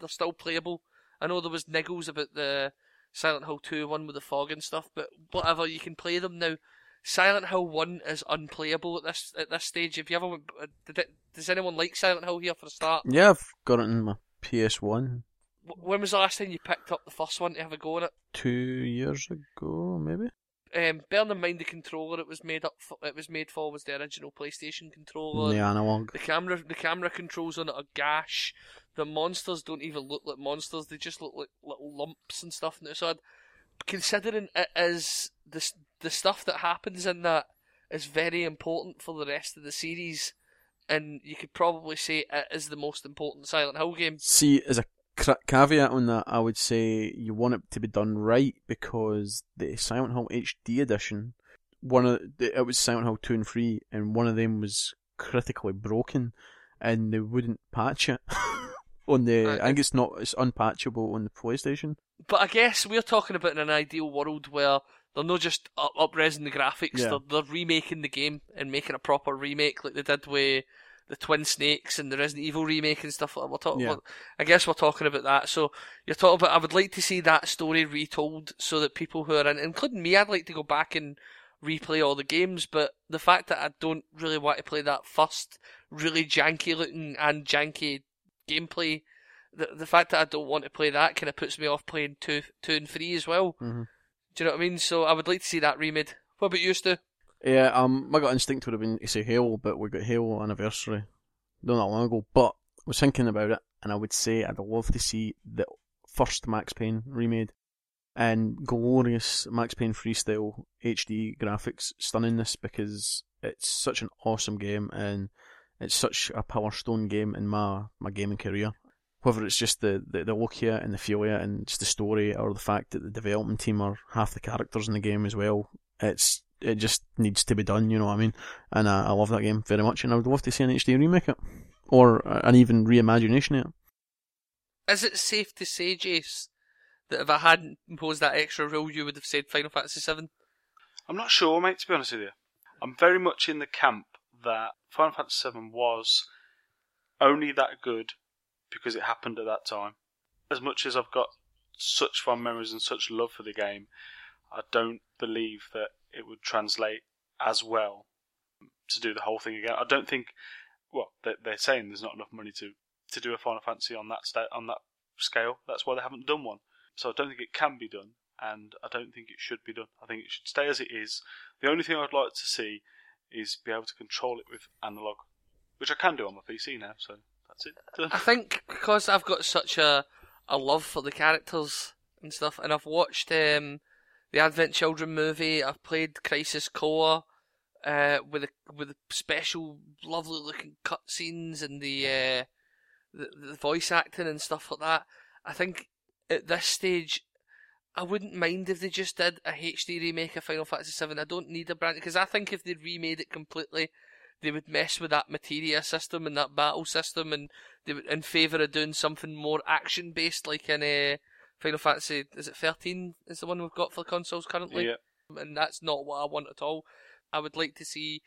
they're still playable. I know there was niggles about the Silent Hill 2 one with the fog and stuff, but whatever, you can play them now. Silent Hill 1 is unplayable at this at this stage. If you ever uh, did it, does anyone like Silent Hill here for a start? Yeah, I've got it in my PS1 When was the last time you picked up the first one to have a go on it? two years ago, maybe. Um, bearing in mind the controller it was made up for, it was made for was the original PlayStation controller. The analog. The camera the camera controls on it are gash. The monsters don't even look like monsters; they just look like little lumps and stuff. So, I'd, considering it is the the stuff that happens in that is very important for the rest of the series, and you could probably say it is the most important Silent Hill game. See, as a caveat on that, I would say you want it to be done right because the Silent Hill HD edition, one of the, it was Silent Hill two and three, and one of them was critically broken, and they wouldn't patch it on the. Right. I think it's not. It's unpatchable on the PlayStation. But I guess we're talking about in an ideal world where they're not just up upresing the graphics, Yeah. they're, they're remaking the game and making a proper remake like they did with the Twin Snakes and the Resident Evil remake and stuff like that. We're talking Yeah. about, I guess we're talking about that. So you're talking about, I would like to see that story retold so that people who are in, including me, I'd like to go back and replay all the games, but the fact that I don't really want to play that first really janky looking and janky gameplay the the fact that I don't want to play that kind of puts me off playing two, two and three as well. Mhm. Do you know what I mean? So I would like to see that remade. What about you, Stu? Yeah, um, my gut instinct would have been to say Halo, but we got Halo anniversary not that long ago. But I was thinking about it, and I would say I'd love to see the first Max Payne remade and glorious Max Payne freestyle HD graphics stunningness because it's such an awesome game and it's such a power stone game in my, my gaming career. Whether it's just the, the, the look here and the feel here and just the story or the fact that the development team are half the characters in the game as well, it's it just needs to be done, you know what I mean? And uh, I love that game very much and I would love to see an HD remake it. Or uh, an even reimagination of it. Is it safe to say, Jayce, that if I hadn't imposed that extra rule, you would have said Final Fantasy VII? I'm not sure, mate, to be honest with you. I'm very much in the camp that Final Fantasy VII was only that good because it happened at that time. As much as I've got such fond memories and such love for the game, I don't believe that it would translate as well to do the whole thing again. I don't think. Well, they're, they're saying there's not enough money to, to do a Final Fantasy on that on that scale. That's why they haven't done one. So I don't think it can be done, and I don't think it should be done. I think it should stay as it is. The only thing I'd like to see is be able to control it with analog, which I can do on my PC now. So that's it. I think because I've got such a a love for the characters and stuff, and I've watched um, the Advent Children movie. I've played Crisis Core uh, with the with special, lovely looking cutscenes and the, uh, the the voice acting and stuff like that. I think at this stage. I wouldn't mind if they just did a HD remake of Final Fantasy VII. I don't need a brand because I think if they remade it completely, they would mess with that materia system and that battle system, and they would in favour of doing something more action based, like in uh, Final Fantasy. Is it thirteen? Is the one we've got for consoles currently? Yeah. And that's not what I want at all. I would like to see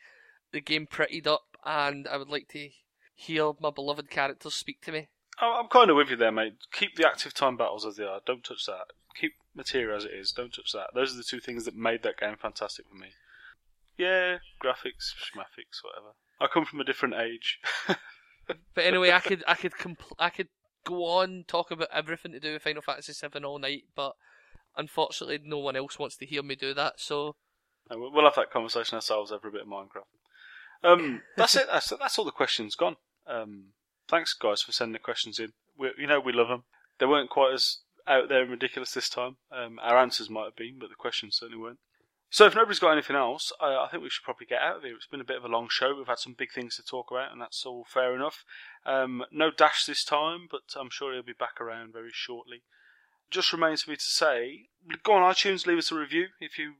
the game prettied up, and I would like to hear my beloved characters speak to me. I'm kind of with you there, mate. Keep the active time battles as they are. Don't touch that. keep Materia as it is. Don't touch that. Those are the two things that made that game fantastic for me. Yeah, graphics, schmaffics, whatever. I come from a different age. But anyway, I could I could compl- I could go on talk about everything to do with Final Fantasy VII all night, but unfortunately, no one else wants to hear me do that. So we'll we'll have that conversation ourselves over a bit of Minecraft. Um, that's it. That's that's all the questions gone. Um, thanks, guys, for sending the questions in. We, you know, we love them. They weren't quite as out there and ridiculous this time. Um, our answers might have been, but the questions certainly weren't. So, if nobody's got anything else, I, I think we should probably get out of here. It's been a bit of a long show. We've had some big things to talk about, and that's all fair enough. Um, no Dash this time, but I'm sure he'll be back around very shortly. Just remains for me to say, go on iTunes, leave us a review if you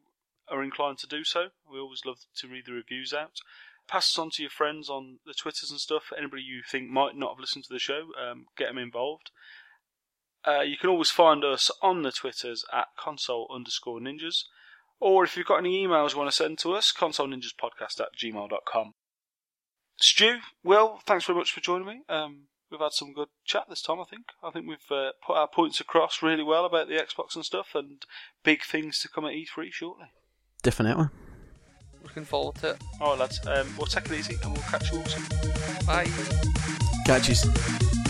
are inclined to do so. We always love to read the reviews out. Pass us on to your friends on the Twitters and stuff. Anybody you think might not have listened to the show, um, get them involved. Uh, you can always find us on the Twitters at console underscore ninjas. Or if you've got any emails you want to send to us, console ninjas podcast at gmail.com. Stu, Will, thanks very much for joining me. Um, we've had some good chat this time, I think. I think we've uh, put our points across really well about the Xbox and stuff, and big things to come at E3 shortly. Definitely. looking forward to it. All right, lads. Um, we'll take it easy, and we'll catch you all soon. Bye. Catches.